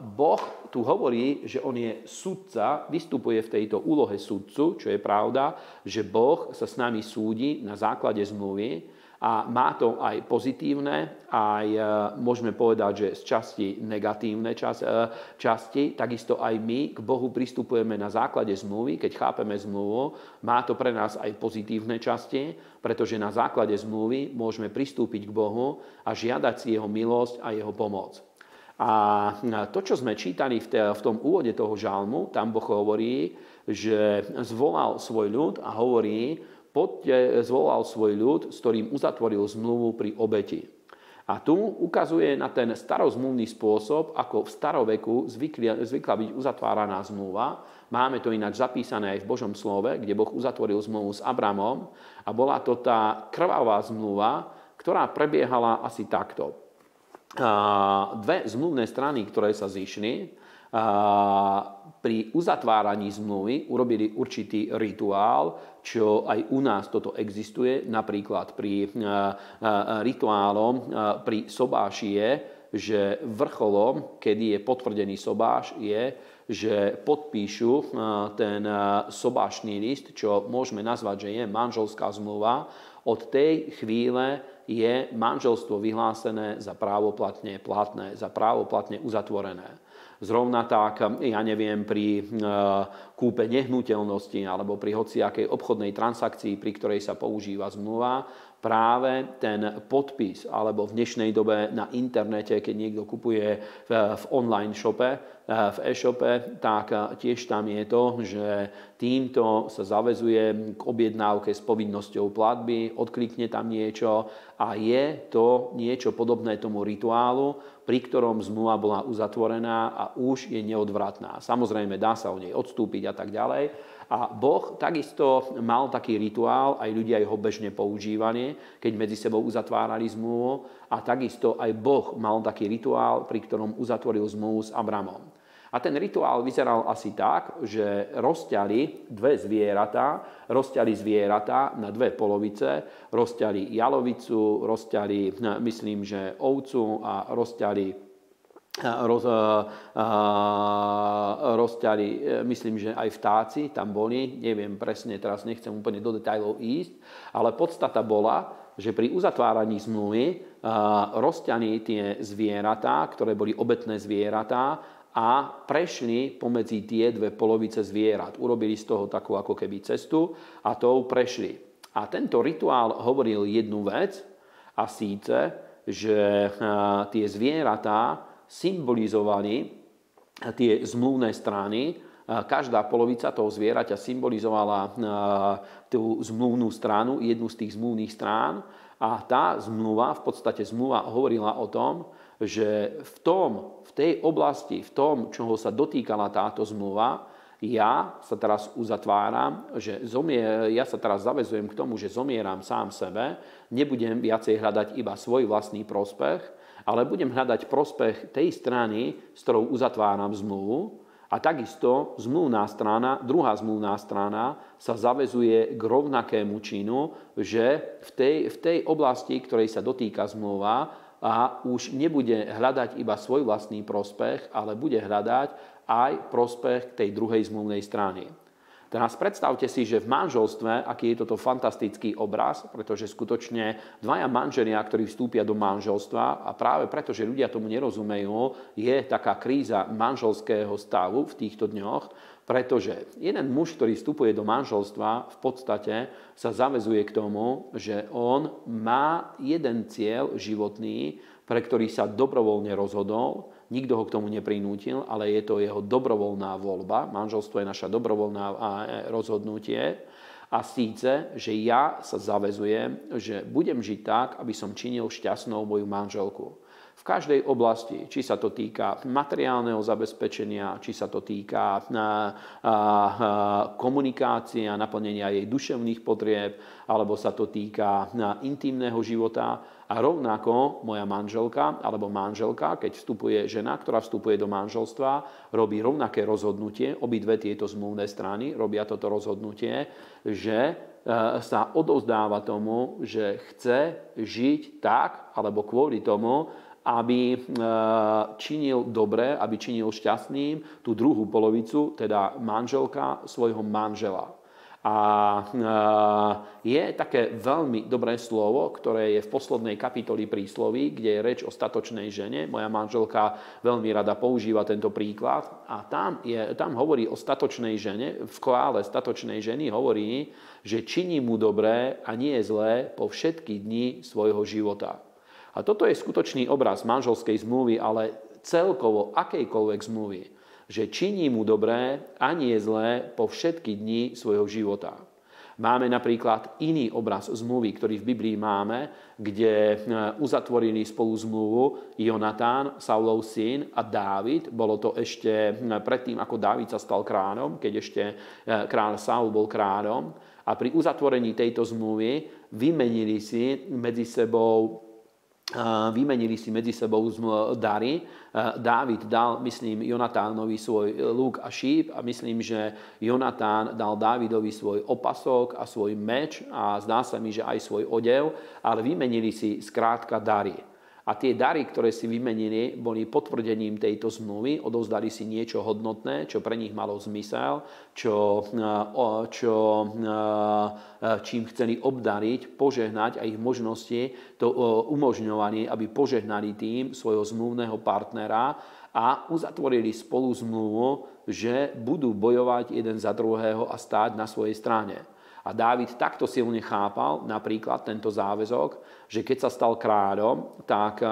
Boh tu hovorí, že on je sudca, vystupuje v tejto úlohe sudcu, čo je pravda, že Boh sa s nami súdi na základe zmluvy a má to aj pozitívne, aj e, môžeme povedať, že z časti negatívne e, časti. Takisto aj my k Bohu pristupujeme na základe zmluvy. Keď chápeme zmluvu, má to pre nás aj pozitívne časti, pretože na základe zmluvy môžeme pristúpiť k Bohu a žiadať si Jeho milosť a Jeho pomoc. A to, čo sme čítali v tom úvode toho žalmu, tam Boh hovorí, že zvolal svoj ľud a hovorí, poďte, zvolal svoj ľud, s ktorým uzatvoril zmluvu pri obeti. A tu ukazuje na ten starozmluvný spôsob, ako v staroveku zvykla, zvykla byť uzatváraná zmluva. Máme to ináč zapísané aj v Božom slove, kde Boh uzatvoril zmluvu s Abramom. A bola to tá krvavá zmluva, ktorá prebiehala asi takto. Dve zmluvné strany, ktoré sa zišli, pri uzatváraní zmluvy urobili určitý rituál, čo aj u nás toto existuje. Napríklad pri rituálom pri sobáši je, že vrcholom, kedy je potvrdený sobáš, je, že podpíšu ten sobášný list, čo môžeme nazvať, že je manželská zmluva. Od tej chvíle je manželstvo vyhlásené za právoplatne platné, za právoplatne uzatvorené. Zrovna tak, ja neviem, pri e, kúpe nehnuteľnosti alebo pri hociakej obchodnej transakcii, pri ktorej sa používa zmluva, práve ten podpis, alebo v dnešnej dobe na internete, keď niekto kupuje v, online shope, eh, v e-shope, tak eh, tiež tam je to, že týmto sa zavezuje k objednávke s povinnosťou platby, odklikne tam niečo a je to niečo podobné tomu rituálu, pri ktorom zmluva bola uzatvorená a už je neodvratná. Samozrejme, dá sa o nej odstúpiť a tak ďalej, a Boh takisto mal taký rituál, aj ľudia ho bežne používali, keď medzi sebou uzatvárali zmluvu. A takisto aj Boh mal taký rituál, pri ktorom uzatvoril zmluvu s Abramom. A ten rituál vyzeral asi tak, že rozťali dve zvieratá, rozťali zvieratá na dve polovice, rozťali jalovicu, rozťali, myslím, že ovcu a rozťali roz, rozťali, e, myslím, že aj vtáci tam boli, neviem presne, teraz nechcem úplne do detajlov ísť, ale podstata bola, že pri uzatváraní zmluvy rozťali tie zvieratá, ktoré boli obetné zvieratá a prešli pomedzi tie dve polovice zvierat. Urobili z toho takú ako keby cestu a tou prešli. A tento rituál hovoril jednu vec a síce, že tie zvieratá symbolizovali tie zmluvné strany. Každá polovica toho zvieraťa symbolizovala tú zmluvnú stranu, jednu z tých zmluvných strán. A tá zmluva, v podstate zmluva hovorila o tom, že v, tom, v tej oblasti, v tom, čoho sa dotýkala táto zmluva, ja sa teraz uzatváram, že zomier, ja sa teraz zavezujem k tomu, že zomieram sám sebe, nebudem viacej hľadať iba svoj vlastný prospech, ale budem hľadať prospech tej strany, s ktorou uzatváram zmluvu. A takisto zmluvná strana, druhá zmluvná strana sa zavezuje k rovnakému činu, že v tej, v tej oblasti, ktorej sa dotýka zmluva, a už nebude hľadať iba svoj vlastný prospech, ale bude hľadať aj prospech tej druhej zmluvnej strany. Teraz predstavte si, že v manželstve, aký je toto fantastický obraz, pretože skutočne dvaja manželia, ktorí vstúpia do manželstva a práve preto, že ľudia tomu nerozumejú, je taká kríza manželského stavu v týchto dňoch, pretože jeden muž, ktorý vstupuje do manželstva, v podstate sa zavezuje k tomu, že on má jeden cieľ životný, pre ktorý sa dobrovoľne rozhodol, nikto ho k tomu neprinútil, ale je to jeho dobrovoľná voľba. Manželstvo je naša dobrovoľná e, rozhodnutie. A síce, že ja sa zavezujem, že budem žiť tak, aby som činil šťastnou moju manželku. V každej oblasti, či sa to týka materiálneho zabezpečenia, či sa to týka komunikácie a naplnenia jej duševných potrieb, alebo sa to týka intimného života, A rovnako moja manželka alebo manželka, keď vstupuje žena, ktorá vstupuje do manželstva, robí rovnaké rozhodnutie, obidve tieto zmluvné strany robia toto rozhodnutie, že e, sa odozdáva tomu, že chce žiť tak, alebo kvôli tomu, aby e, činil dobre, aby činil šťastným tú druhú polovicu, teda manželka svojho manžela. A je také veľmi dobré slovo, ktoré je v poslednej kapitoli prísloví, kde je reč o statočnej žene. Moja manželka veľmi rada používa tento príklad. A tam, je, tam hovorí o statočnej žene, v chvále statočnej ženy hovorí, že činí mu dobré a nie je zlé po všetky dni svojho života. A toto je skutočný obraz manželskej zmluvy, ale celkovo akejkoľvek zmluvy že činí mu dobré a nie zlé po všetky dni svojho života. Máme napríklad iný obraz zmluvy, ktorý v Biblii máme, kde e, uzatvorili spolu zmluvu Jonatán, Saulov syn a Dávid. Bolo to ešte predtým, ako Dávid sa stal kráľom, keď ešte e, kráľ Saul bol kráľom. A pri uzatvorení tejto zmluvy vymenili si medzi sebou vymenili si medzi sebou dary. Dávid dal, myslím, Jonatánovi svoj lúk a šíp a myslím, že Jonatán dal Dávidovi svoj opasok a svoj meč a zdá sa mi, že aj svoj odev, ale vymenili si skrátka dary. A tie dary, ktoré si vymenili, boli potvrdením tejto zmluvy, odovzdali si niečo hodnotné, čo pre nich malo zmysel, čo, čo, čím chceli obdariť, požehnať a ich možnosti to umožňovanie, aby požehnali tým svojho zmluvného partnera a uzatvorili spolu zmluvu, že budú bojovať jeden za druhého a stáť na svojej strane. A Dávid takto silne chápal napríklad tento záväzok, že keď sa stal kráľom, tak eh,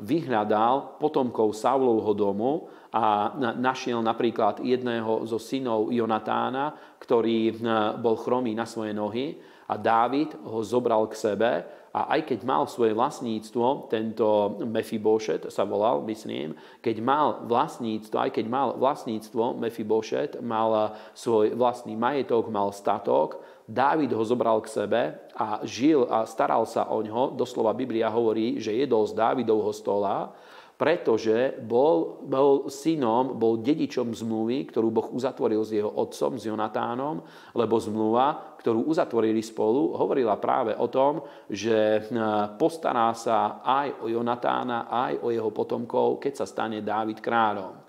vyhľadal potomkov Saulovho domu a našiel napríklad jedného zo synov Jonatána, ktorý eh, bol chromý na svoje nohy a Dávid ho zobral k sebe a aj keď mal svoje vlastníctvo, tento Mephibošet sa volal, myslím, keď mal vlastníctvo, aj keď mal vlastníctvo Mephibošet, mal eh, svoj vlastný majetok, mal statok, Dávid ho zobral k sebe a žil a staral sa o ňo. Doslova Biblia hovorí, že jedol z Dávidovho stola, pretože bol, bol synom, bol dedičom zmluvy, ktorú Boh uzatvoril s jeho otcom, s Jonatánom, lebo zmluva, ktorú uzatvorili spolu, hovorila práve o tom, že e, postará sa aj o Jonatána, aj o jeho potomkov, keď sa stane Dávid kráľom.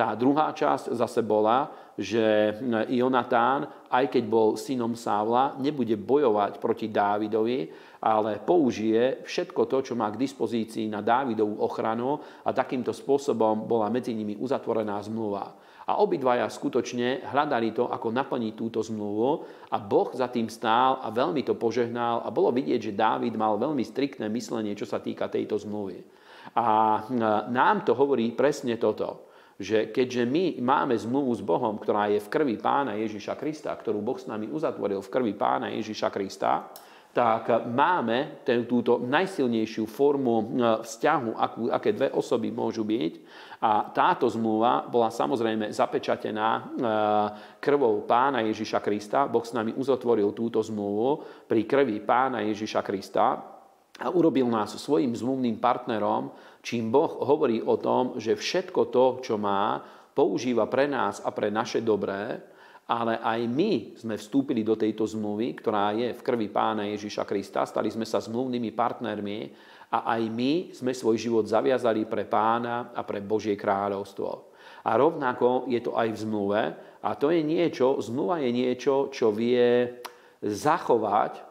Tá druhá časť zase bola, že Jonatán, aj keď bol synom Sávla, nebude bojovať proti Dávidovi, ale použije všetko to, čo má k dispozícii na Dávidovú ochranu a takýmto spôsobom bola medzi nimi uzatvorená zmluva. A obidvaja skutočne hľadali to, ako naplniť túto zmluvu a Boh za tým stál a veľmi to požehnal a bolo vidieť, že Dávid mal veľmi striktné myslenie, čo sa týka tejto zmluvy. A nám to hovorí presne toto že keďže my máme zmluvu s Bohom, ktorá je v krvi pána Ježiša Krista, ktorú Boh s nami uzatvoril v krvi pána Ježiša Krista, tak máme túto najsilnejšiu formu e, vzťahu, akú, aké dve osoby môžu byť. A táto zmluva bola samozrejme zapečatená e, krvou pána Ježiša Krista. Boh s nami uzatvoril túto zmluvu pri krvi pána Ježiša Krista a urobil nás svojim zmluvným partnerom čím Boh hovorí o tom, že všetko to, čo má, používa pre nás a pre naše dobré, ale aj my sme vstúpili do tejto zmluvy, ktorá je v krvi pána Ježiša Krista, stali sme sa zmluvnými partnermi a aj my sme svoj život zaviazali pre pána a pre Božie kráľovstvo. A rovnako je to aj v zmluve a to je niečo, zmluva je niečo, čo vie zachovať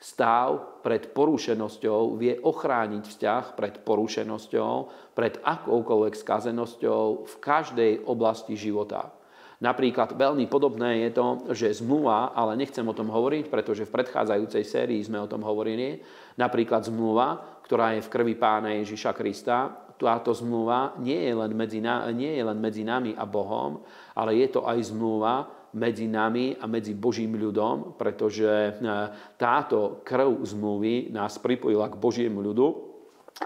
stav pred porušenosťou, vie ochrániť vzťah pred porušenosťou, pred akoukoľvek skazenosťou v každej oblasti života. Napríklad veľmi podobné je to, že zmluva, ale nechcem o tom hovoriť, pretože v predchádzajúcej sérii sme o tom hovorili, napríklad zmluva, ktorá je v krvi pána Ježiša Krista, táto zmluva nie je len medzi, nie je len medzi nami a Bohom, ale je to aj zmluva, medzi nami a medzi Božím ľudom, pretože e, táto krv zmluvy nás pripojila k Božiemu ľudu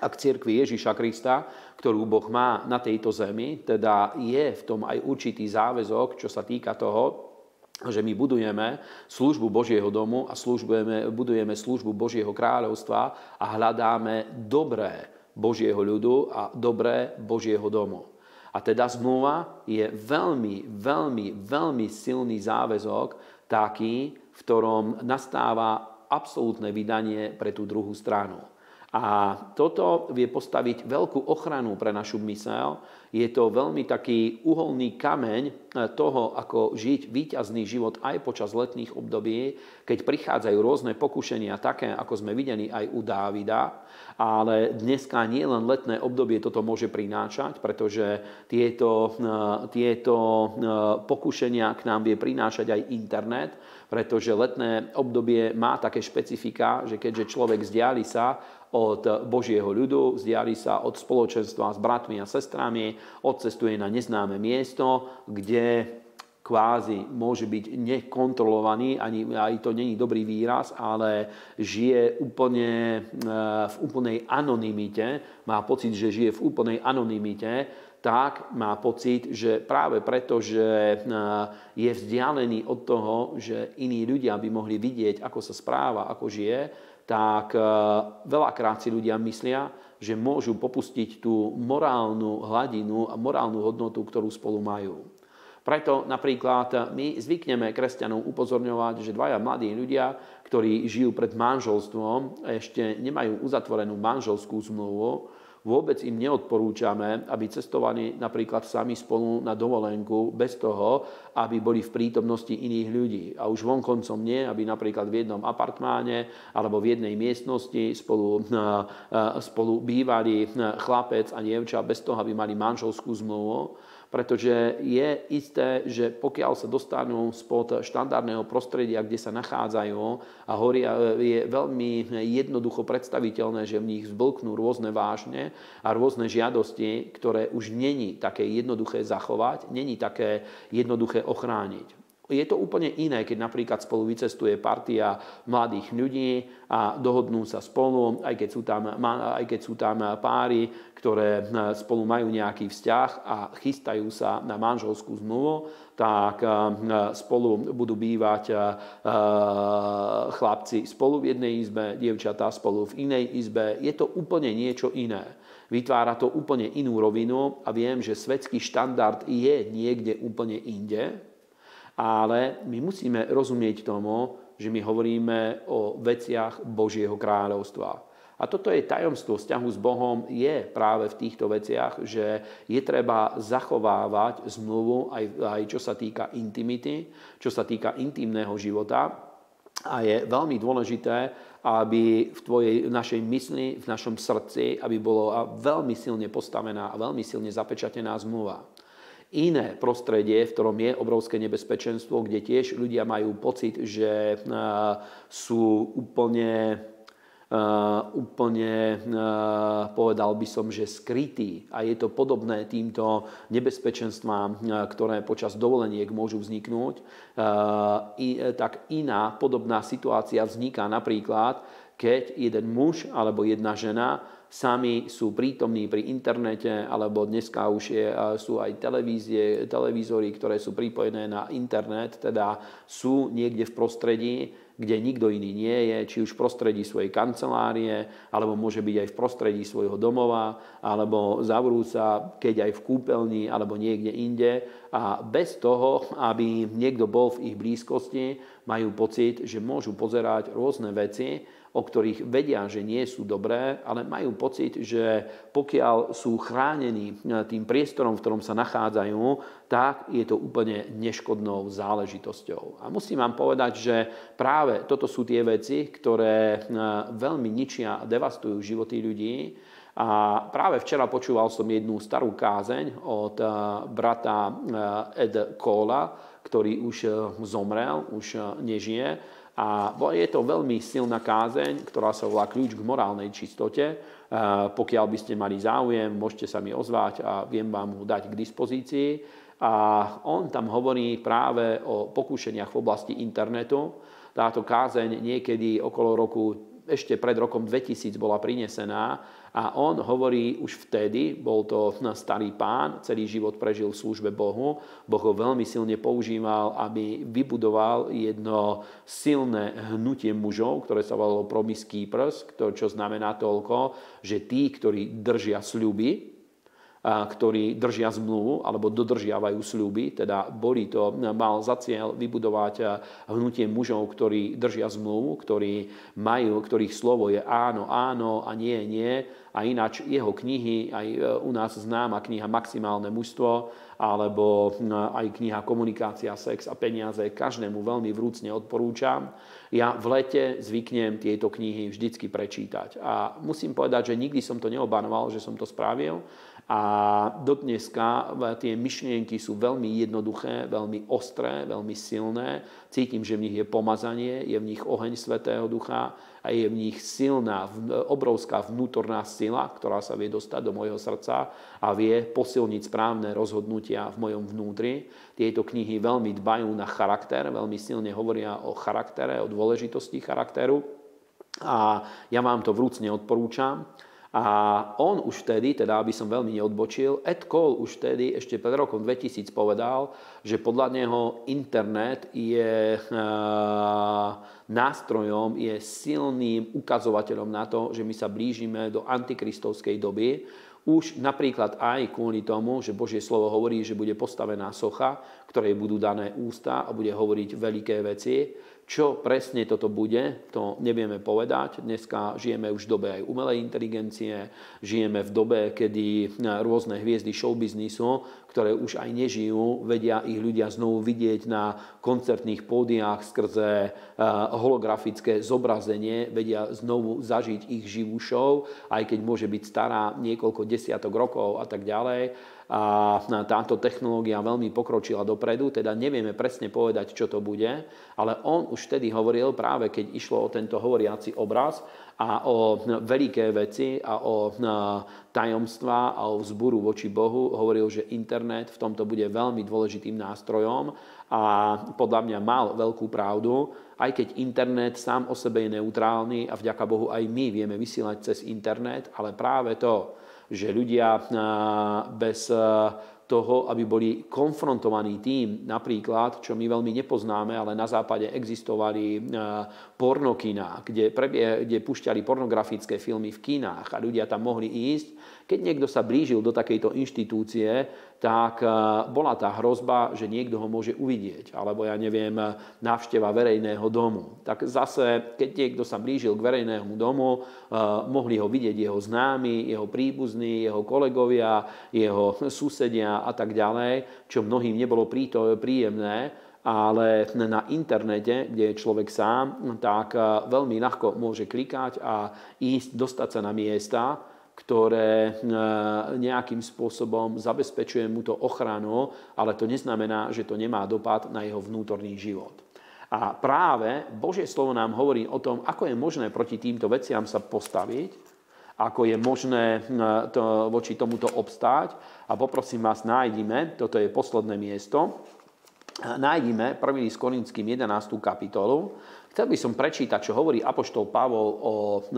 a k cirkvi Ježíša Krista, ktorú Boh má na tejto zemi. Teda je v tom aj určitý záväzok, čo sa týka toho, že my budujeme službu Božieho domu a službujeme, budujeme službu Božieho kráľovstva a hľadáme dobré Božieho ľudu a dobré Božieho domu. A teda zmluva je veľmi, veľmi, veľmi silný záväzok, taký, v ktorom nastáva absolútne vydanie pre tú druhú stranu. A toto vie postaviť veľkú ochranu pre našu mysel. Je to veľmi taký uholný kameň eh, toho, ako žiť výťazný život aj počas letných období, keď prichádzajú rôzne pokušenia, také ako sme videli aj u Dávida. Ale dneska nie len letné obdobie toto môže prinášať, pretože tieto, eh, tieto eh, pokušenia k nám vie prinášať aj internet, pretože letné obdobie má také špecifika, že keďže človek vzdiali sa od Božieho ľudu, vzdiali sa od spoločenstva s bratmi a sestrami, odcestuje na neznáme miesto, kde kvázi môže byť nekontrolovaný, ani aj to není dobrý výraz, ale žije úplne e, v úplnej anonimite, má pocit, že žije v úplnej anonimite, tak má pocit, že práve preto, že e, je vzdialený od toho, že iní ľudia by mohli vidieť, ako sa správa, ako žije, tak e, veľakrát si ľudia myslia, že môžu popustiť tú morálnu hladinu a morálnu hodnotu, ktorú spolu majú. Preto napríklad my zvykneme kresťanov upozorňovať, že dvaja mladí ľudia, ktorí žijú pred manželstvom, ešte nemajú uzatvorenú manželskú zmluvu, Vôbec im neodporúčame, aby cestovali napríklad sami spolu na dovolenku bez toho, aby boli v prítomnosti iných ľudí. A už vonkoncom nie, aby napríklad v jednom apartmáne alebo v jednej miestnosti spolu, spolu bývali chlapec a dievča bez toho, aby mali manželskú zmluvu pretože je isté, že pokiaľ sa dostanú spod štandardného prostredia, kde sa nachádzajú a horia, je veľmi jednoducho predstaviteľné, že v nich zblknú rôzne vážne a rôzne žiadosti, ktoré už není také jednoduché zachovať, není také jednoduché ochrániť. Je to úplne iné, keď napríklad spolu vycestuje partia mladých ľudí a dohodnú sa spolu, aj keď sú tam, aj keď sú tam páry, ktoré spolu majú nejaký vzťah a chystajú sa na manželskú zmluvu, tak spolu budú bývať chlapci spolu v jednej izbe, dievčatá spolu v inej izbe. Je to úplne niečo iné. Vytvára to úplne inú rovinu a viem, že svetský štandard je niekde úplne inde, ale my musíme rozumieť tomu, že my hovoríme o veciach Božieho kráľovstva. A toto je tajomstvo vzťahu s Bohom, je práve v týchto veciach, že je treba zachovávať zmluvu aj, aj čo sa týka intimity, čo sa týka intimného života. A je veľmi dôležité, aby v tvojej, našej mysli, v našom srdci, aby bola veľmi silne postavená a veľmi silne zapečatená zmluva iné prostredie, v ktorom je obrovské nebezpečenstvo, kde tiež ľudia majú pocit, že sú úplne Uh, úplne, uh, povedal by som, že skrytý. A je to podobné týmto nebezpečenstvám, ktoré počas dovoleniek môžu vzniknúť. Tak iná podobná situácia vzniká napríklad, keď jeden muž alebo jedna žena sami sú prítomní pri internete, alebo dneska už je, sú aj televízie, televízory, ktoré sú pripojené na internet, teda sú niekde v prostredí, kde nikto iný nie je, či už v prostredí svojej kancelárie, alebo môže byť aj v prostredí svojho domova, alebo zavrú sa, keď aj v kúpeľni, alebo niekde inde. A bez toho, aby niekto bol v ich blízkosti, majú pocit, že môžu pozerať rôzne veci, o ktorých vedia, že nie sú dobré, ale majú pocit, že pokiaľ sú chránení e, tým priestorom, v ktorom sa nachádzajú, tak je to úplne neškodnou záležitosťou. A musím vám povedať, že práve toto sú tie veci, ktoré e, veľmi ničia a devastujú životy ľudí. A práve včera počúval som jednu starú kázeň od e, brata Ed Kola, ktorý už zomrel, už nežije a je to veľmi silná kázeň, ktorá sa volá kľúč k morálnej čistote. Pokiaľ by ste mali záujem, môžete sa mi ozvať a viem vám ho dať k dispozícii. A on tam hovorí práve o pokúšeniach v oblasti internetu. Táto kázeň niekedy okolo roku ešte pred rokom 2000 bola prinesená A on hovorí už vtedy, bol to starý pán, celý život prežil v službe Bohu. Boh ho veľmi silne používal, aby vybudoval jedno silné hnutie mužov, ktoré sa volalo promiský prsk, čo znamená toľko, že tí, ktorí držia sľuby, ktorí držia zmluvu alebo dodržiavajú sľuby, teda boli to, mal za cieľ vybudovať hnutie mužov, ktorí držia zmluvu, ktorí majú, ktorých slovo je áno, áno a nie, nie. A ináč jeho knihy, aj e, u nás známa kniha Maximálne mužstvo, alebo aj kniha Komunikácia, sex a peniaze, každému veľmi vrúcne odporúčam. Ja v lete zvyknem tieto knihy vždycky prečítať. A musím povedať, že nikdy som to neobanoval, že som to spravil, a dodneska tie myšlienky sú veľmi jednoduché, veľmi ostré, veľmi silné. Cítim, že v nich je pomazanie, je v nich oheň Svetého Ducha a je v nich silná, obrovská vnútorná sila, ktorá sa vie dostať do môjho srdca a vie posilniť správne rozhodnutia v mojom vnútri. Tieto knihy veľmi dbajú na charakter, veľmi silne hovoria o charaktere, o dôležitosti charakteru. A ja vám to vrúcne odporúčam. A on už vtedy, teda aby som veľmi neodbočil, Ed Cole už vtedy, ešte pred rokom 2000 povedal, že podľa neho internet je e, nástrojom, je silným ukazovateľom na to, že my sa blížime do antikristovskej doby. Už napríklad aj kvôli tomu, že Božie slovo hovorí, že bude postavená socha, ktorej budú dané ústa a bude hovoriť veľké veci čo presne toto bude, to nevieme povedať. Dneska žijeme už v dobe aj umelej inteligencie, žijeme v dobe, kedy rôzne hviezdy showbiznisu, ktoré už aj nežijú, vedia ich ľudia znovu vidieť na koncertných pódiách skrze eh, holografické zobrazenie, vedia znovu zažiť ich živú show, aj keď môže byť stará niekoľko desiatok rokov a tak ďalej a táto technológia veľmi pokročila dopredu, teda nevieme presne povedať, čo to bude, ale on už vtedy hovoril, práve keď išlo o tento hovoriaci obraz a o veľké veci a o tajomstva a o vzburu voči Bohu, hovoril, že internet v tomto bude veľmi dôležitým nástrojom a podľa mňa mal veľkú pravdu, aj keď internet sám o sebe je neutrálny a vďaka Bohu aj my vieme vysielať cez internet, ale práve to, že ľudia bez toho, aby boli konfrontovaní tým, napríklad, čo my veľmi nepoznáme, ale na západe existovali pornokina, kde, prebie, kde pušťali pornografické filmy v kinách a ľudia tam mohli ísť. Keď niekto sa blížil do takejto inštitúcie, tak e, bola tá hrozba, že niekto ho môže uvidieť, alebo ja neviem, návšteva verejného domu. Tak zase, keď niekto sa blížil k verejnému domu, e, mohli ho vidieť jeho známi, jeho príbuzní, jeho kolegovia, jeho susedia a tak ďalej, čo mnohým nebolo príjemné, ale na internete, kde je človek sám, tak e, veľmi ľahko môže klikať a ísť, dostať sa na miesta, ktoré e, nejakým spôsobom zabezpečuje mu to ochranu, ale to neznamená, že to nemá dopad na jeho vnútorný život. A práve Božie slovo nám hovorí o tom, ako je možné proti týmto veciam sa postaviť, ako je možné e, to, voči tomuto obstáť. A poprosím vás, nájdime, toto je posledné miesto, nájdime 1. s Korinským 11. kapitolu. Chcel by som prečítať, čo hovorí Apoštol Pavol o, e,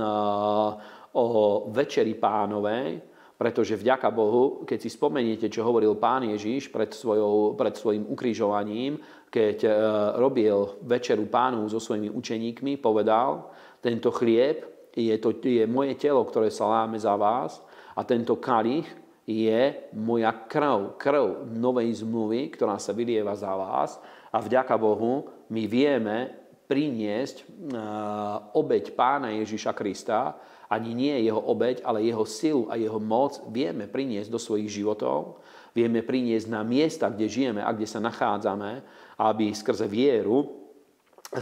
o Večeri pánovej, pretože vďaka Bohu, keď si spomeniete, čo hovoril pán Ježiš pred, svojou, pred svojim ukrižovaním, keď e, robil Večeru pánu so svojimi učeníkmi, povedal, tento chlieb je, to, je moje telo, ktoré sa láme za vás a tento kalich je moja krv, krv novej zmluvy, ktorá sa vylieva za vás a vďaka Bohu my vieme priniesť uh, obeď pána Ježiša Krista, ani nie jeho obeď, ale jeho silu a jeho moc vieme priniesť do svojich životov, vieme priniesť na miesta, kde žijeme a kde sa nachádzame, aby skrze vieru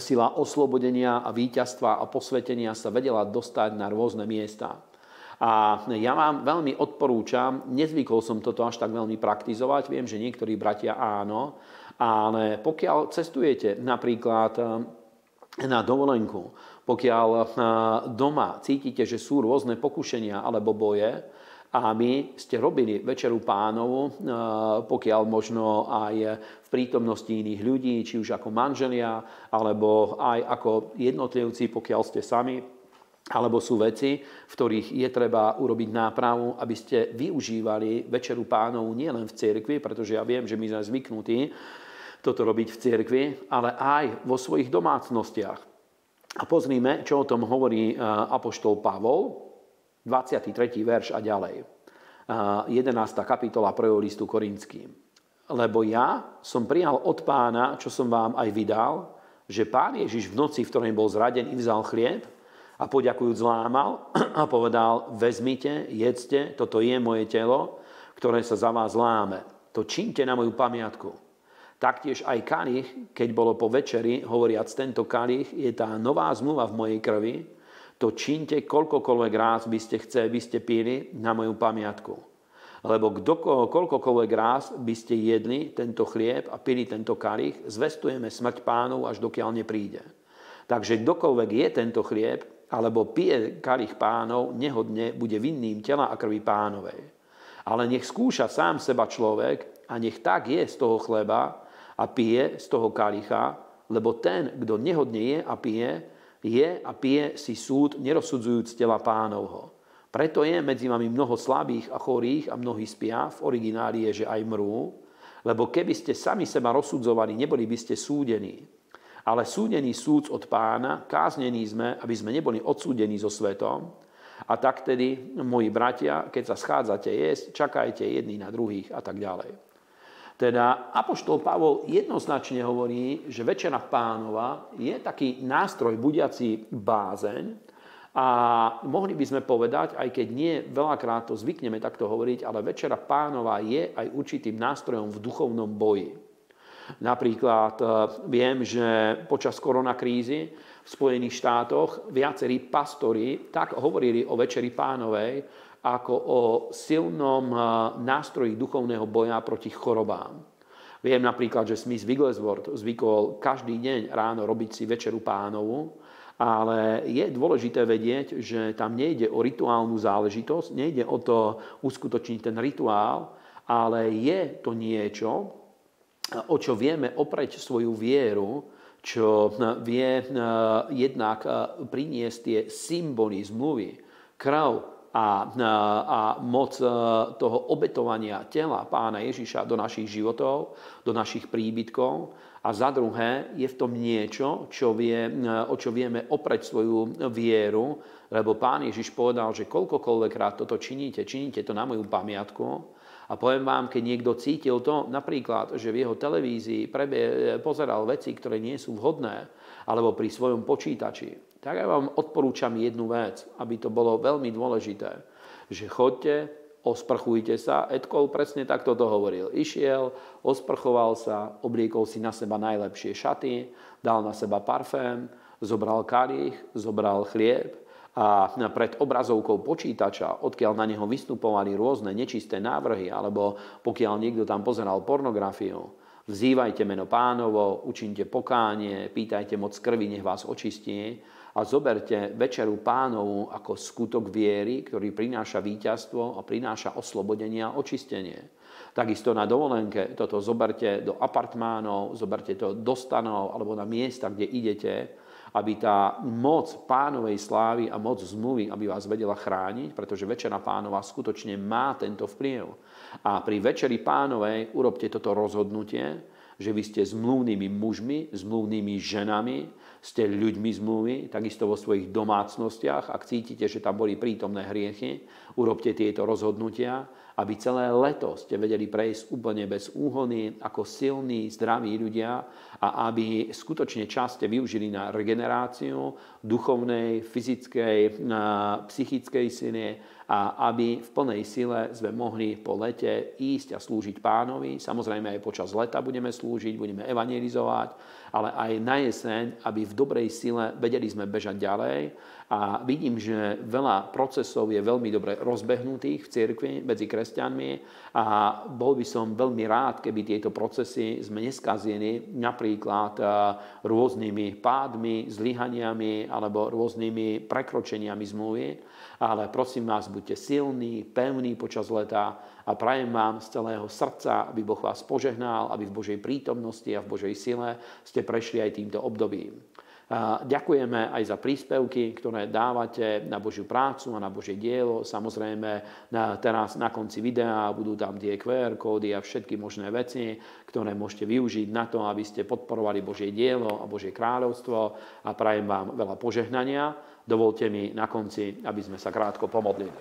sila oslobodenia a víťazstva a posvetenia sa vedela dostať na rôzne miesta. A ja vám veľmi odporúčam, nezvykol som toto až tak veľmi praktizovať, viem, že niektorí bratia áno, ale pokiaľ cestujete napríklad eh, na dovolenku, pokiaľ eh, doma cítite, že sú rôzne pokušenia alebo boje, a my ste robili večeru pánovu, eh, pokiaľ možno aj v prítomnosti iných ľudí, či už ako manželia, alebo aj ako jednotlivci, pokiaľ ste sami, alebo sú veci, v ktorých je treba urobiť nápravu, aby ste využívali Večeru pánov nielen v cirkvi, pretože ja viem, že my sme zvyknutí toto robiť v cirkvi, ale aj vo svojich domácnostiach. A pozrime, čo o tom hovorí e, Apoštol Pavol, 23. verš a ďalej. 11. E, kapitola 1. listu Korinským. Lebo ja som prijal od pána, čo som vám aj vydal, že pán Ježiš v noci, v ktorej bol zradený, vzal chlieb, a poďakujúc zlámal a povedal, vezmite, jedzte, toto je moje telo, ktoré sa za vás láme. To čínte na moju pamiatku. Taktiež aj kalich, keď bolo po večeri, hovoriac tento kalich, je tá nová zmluva v mojej krvi, to čínte koľkokoľvek ráz by ste chceli, by ste pili na moju pamiatku. Lebo kdo, koľkokoľvek ráz by ste jedli tento chlieb a pili tento kalich, zvestujeme smrť pánov, až dokiaľ nepríde. Takže kdokoľvek je tento chlieb alebo pije kalich pánov, nehodne bude vinným tela a krvi pánovej. Ale nech skúša sám seba človek a nech tak je z toho chleba a pije z toho kalicha, lebo ten, kto nehodne je a pije, je a pije si súd, nerozsudzujúc tela pánovho. Preto je medzi vami mnoho slabých a chorých a mnohí spia, v origináli je, že aj mrú, lebo keby ste sami seba rozsudzovali, neboli by ste súdení ale súdený súd od pána, káznení sme, aby sme neboli odsúdení so svetom. A tak tedy, moji bratia, keď sa schádzate jesť, čakajte jedni na druhých a tak ďalej. Teda Apoštol Pavol jednoznačne hovorí, že Večera pánova je taký nástroj budiaci bázeň a mohli by sme povedať, aj keď nie veľakrát to zvykneme takto hovoriť, ale Večera pánova je aj určitým nástrojom v duchovnom boji. Napríklad e, viem, že počas koronakrízy v Spojených štátoch viacerí pastori tak hovorili o Večeri pánovej ako o silnom nástroji duchovného boja proti chorobám. Viem napríklad, že Smith Wigglesworth zvykol každý deň ráno robiť si Večeru pánovu, ale je dôležité vedieť, že tam nejde o rituálnu záležitosť, nejde o to uskutočniť ten rituál, ale je to niečo, o čo vieme opreť svoju vieru, čo vie jednak priniesť tie symboly zmluvy, krv a, a moc toho obetovania tela pána Ježiša do našich životov, do našich príbytkov. A za druhé je v tom niečo, čo vie, o čo vieme opreť svoju vieru, lebo pán Ježiš povedal, že koľkokoľvek krát toto činíte, činíte to na moju pamiatku. A poviem vám, keď niekto cítil to, napríklad, že v jeho televízii prebie, pozeral veci, ktoré nie sú vhodné, alebo pri svojom počítači, tak ja vám odporúčam jednu vec, aby to bolo veľmi dôležité, že chodte, osprchujte sa. Edkol presne takto to hovoril. Išiel, osprchoval sa, obliekol si na seba najlepšie šaty, dal na seba parfém, zobral kalich, zobral chlieb, a pred obrazovkou počítača, odkiaľ na neho vystupovali rôzne nečisté návrhy, alebo pokiaľ niekto tam pozeral pornografiu, vzývajte meno pánovo, učinte pokánie, pýtajte moc krvi, nech vás očistí a zoberte večeru pánovu ako skutok viery, ktorý prináša víťazstvo a prináša oslobodenie a očistenie. Takisto na dovolenke toto zoberte do apartmánov, zoberte to do stanov alebo na miesta, kde idete aby tá moc pánovej slávy a moc zmluvy, aby vás vedela chrániť, pretože Večera pánova skutočne má tento vplyv. A pri Večeri pánovej urobte toto rozhodnutie, že vy ste zmluvnými mužmi, zmluvnými ženami, ste ľuďmi zmluvy, takisto vo svojich domácnostiach, ak cítite, že tam boli prítomné hriechy, urobte tieto rozhodnutia aby celé leto ste vedeli prejsť úplne bez úhony, ako silní, zdraví ľudia a aby skutočne čas ste využili na regeneráciu duchovnej, fyzickej, psychickej sily a aby v plnej sile sme mohli po lete ísť a slúžiť pánovi. Samozrejme aj počas leta budeme slúžiť, budeme evangelizovať, ale aj na jeseň, aby v dobrej sile vedeli sme bežať ďalej a vidím, že veľa procesov je veľmi dobre rozbehnutých v cirkvi medzi kresťanmi a bol by som veľmi rád, keby tieto procesy sme neskazili napríklad eh, rôznymi pádmi, zlyhaniami alebo rôznymi prekročeniami zmluvy. Ale prosím vás, buďte silní, pevní počas leta a prajem vám z celého srdca, aby Boh vás požehnal, aby v Božej prítomnosti a v Božej sile ste prešli aj týmto obdobím. Ďakujeme aj za príspevky, ktoré dávate na Božiu prácu a na Božie dielo. Samozrejme, teraz na konci videa budú tam tie QR kódy a všetky možné veci, ktoré môžete využiť na to, aby ste podporovali Božie dielo a Božie kráľovstvo a prajem vám veľa požehnania. Dovolte mi na konci, aby sme sa krátko pomodlili.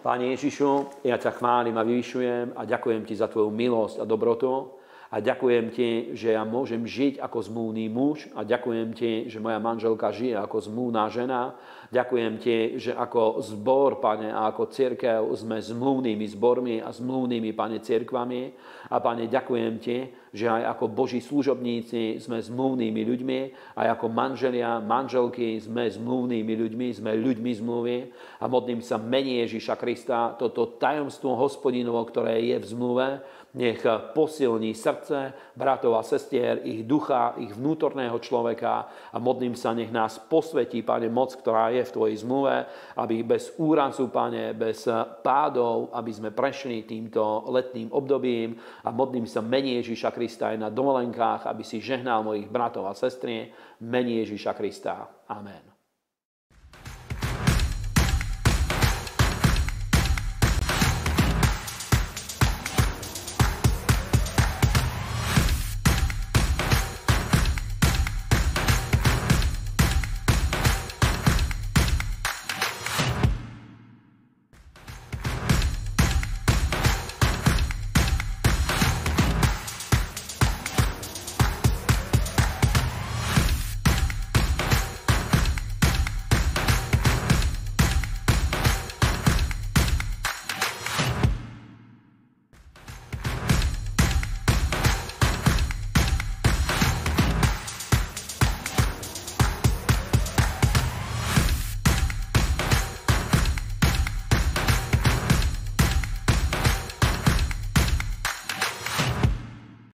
Páne Ježišu, ja ťa chválim a vyvyšujem a ďakujem ti za tvoju milosť a dobrotu a ďakujem ti, že ja môžem žiť ako zmluvný muž a ďakujem ti, že moja manželka žije ako zmluvná žena. Ďakujem ti, že ako zbor, pane, a ako církev sme zmluvnými zbormi a zmluvnými, pane, církvami. A pane, ďakujem ti, že aj ako Boží služobníci sme zmluvnými ľuďmi, aj ako manželia, manželky sme zmluvnými ľuďmi, sme ľuďmi zmluvy a modlím sa mení Ježiša Krista, toto tajomstvo hospodinovo, ktoré je v zmluve, nech posilní srdce bratov a sestier, ich ducha, ich vnútorného človeka a modlím sa, nech nás posvetí, Pane, moc, ktorá je v Tvojej zmluve, aby bez úrazu, Pane, bez pádov, aby sme prešli týmto letným obdobím a modlím sa, mení Ježíša Krista aj na dovolenkách, aby si žehnal mojich bratov a sestry, mení Ježíša Krista. Amen.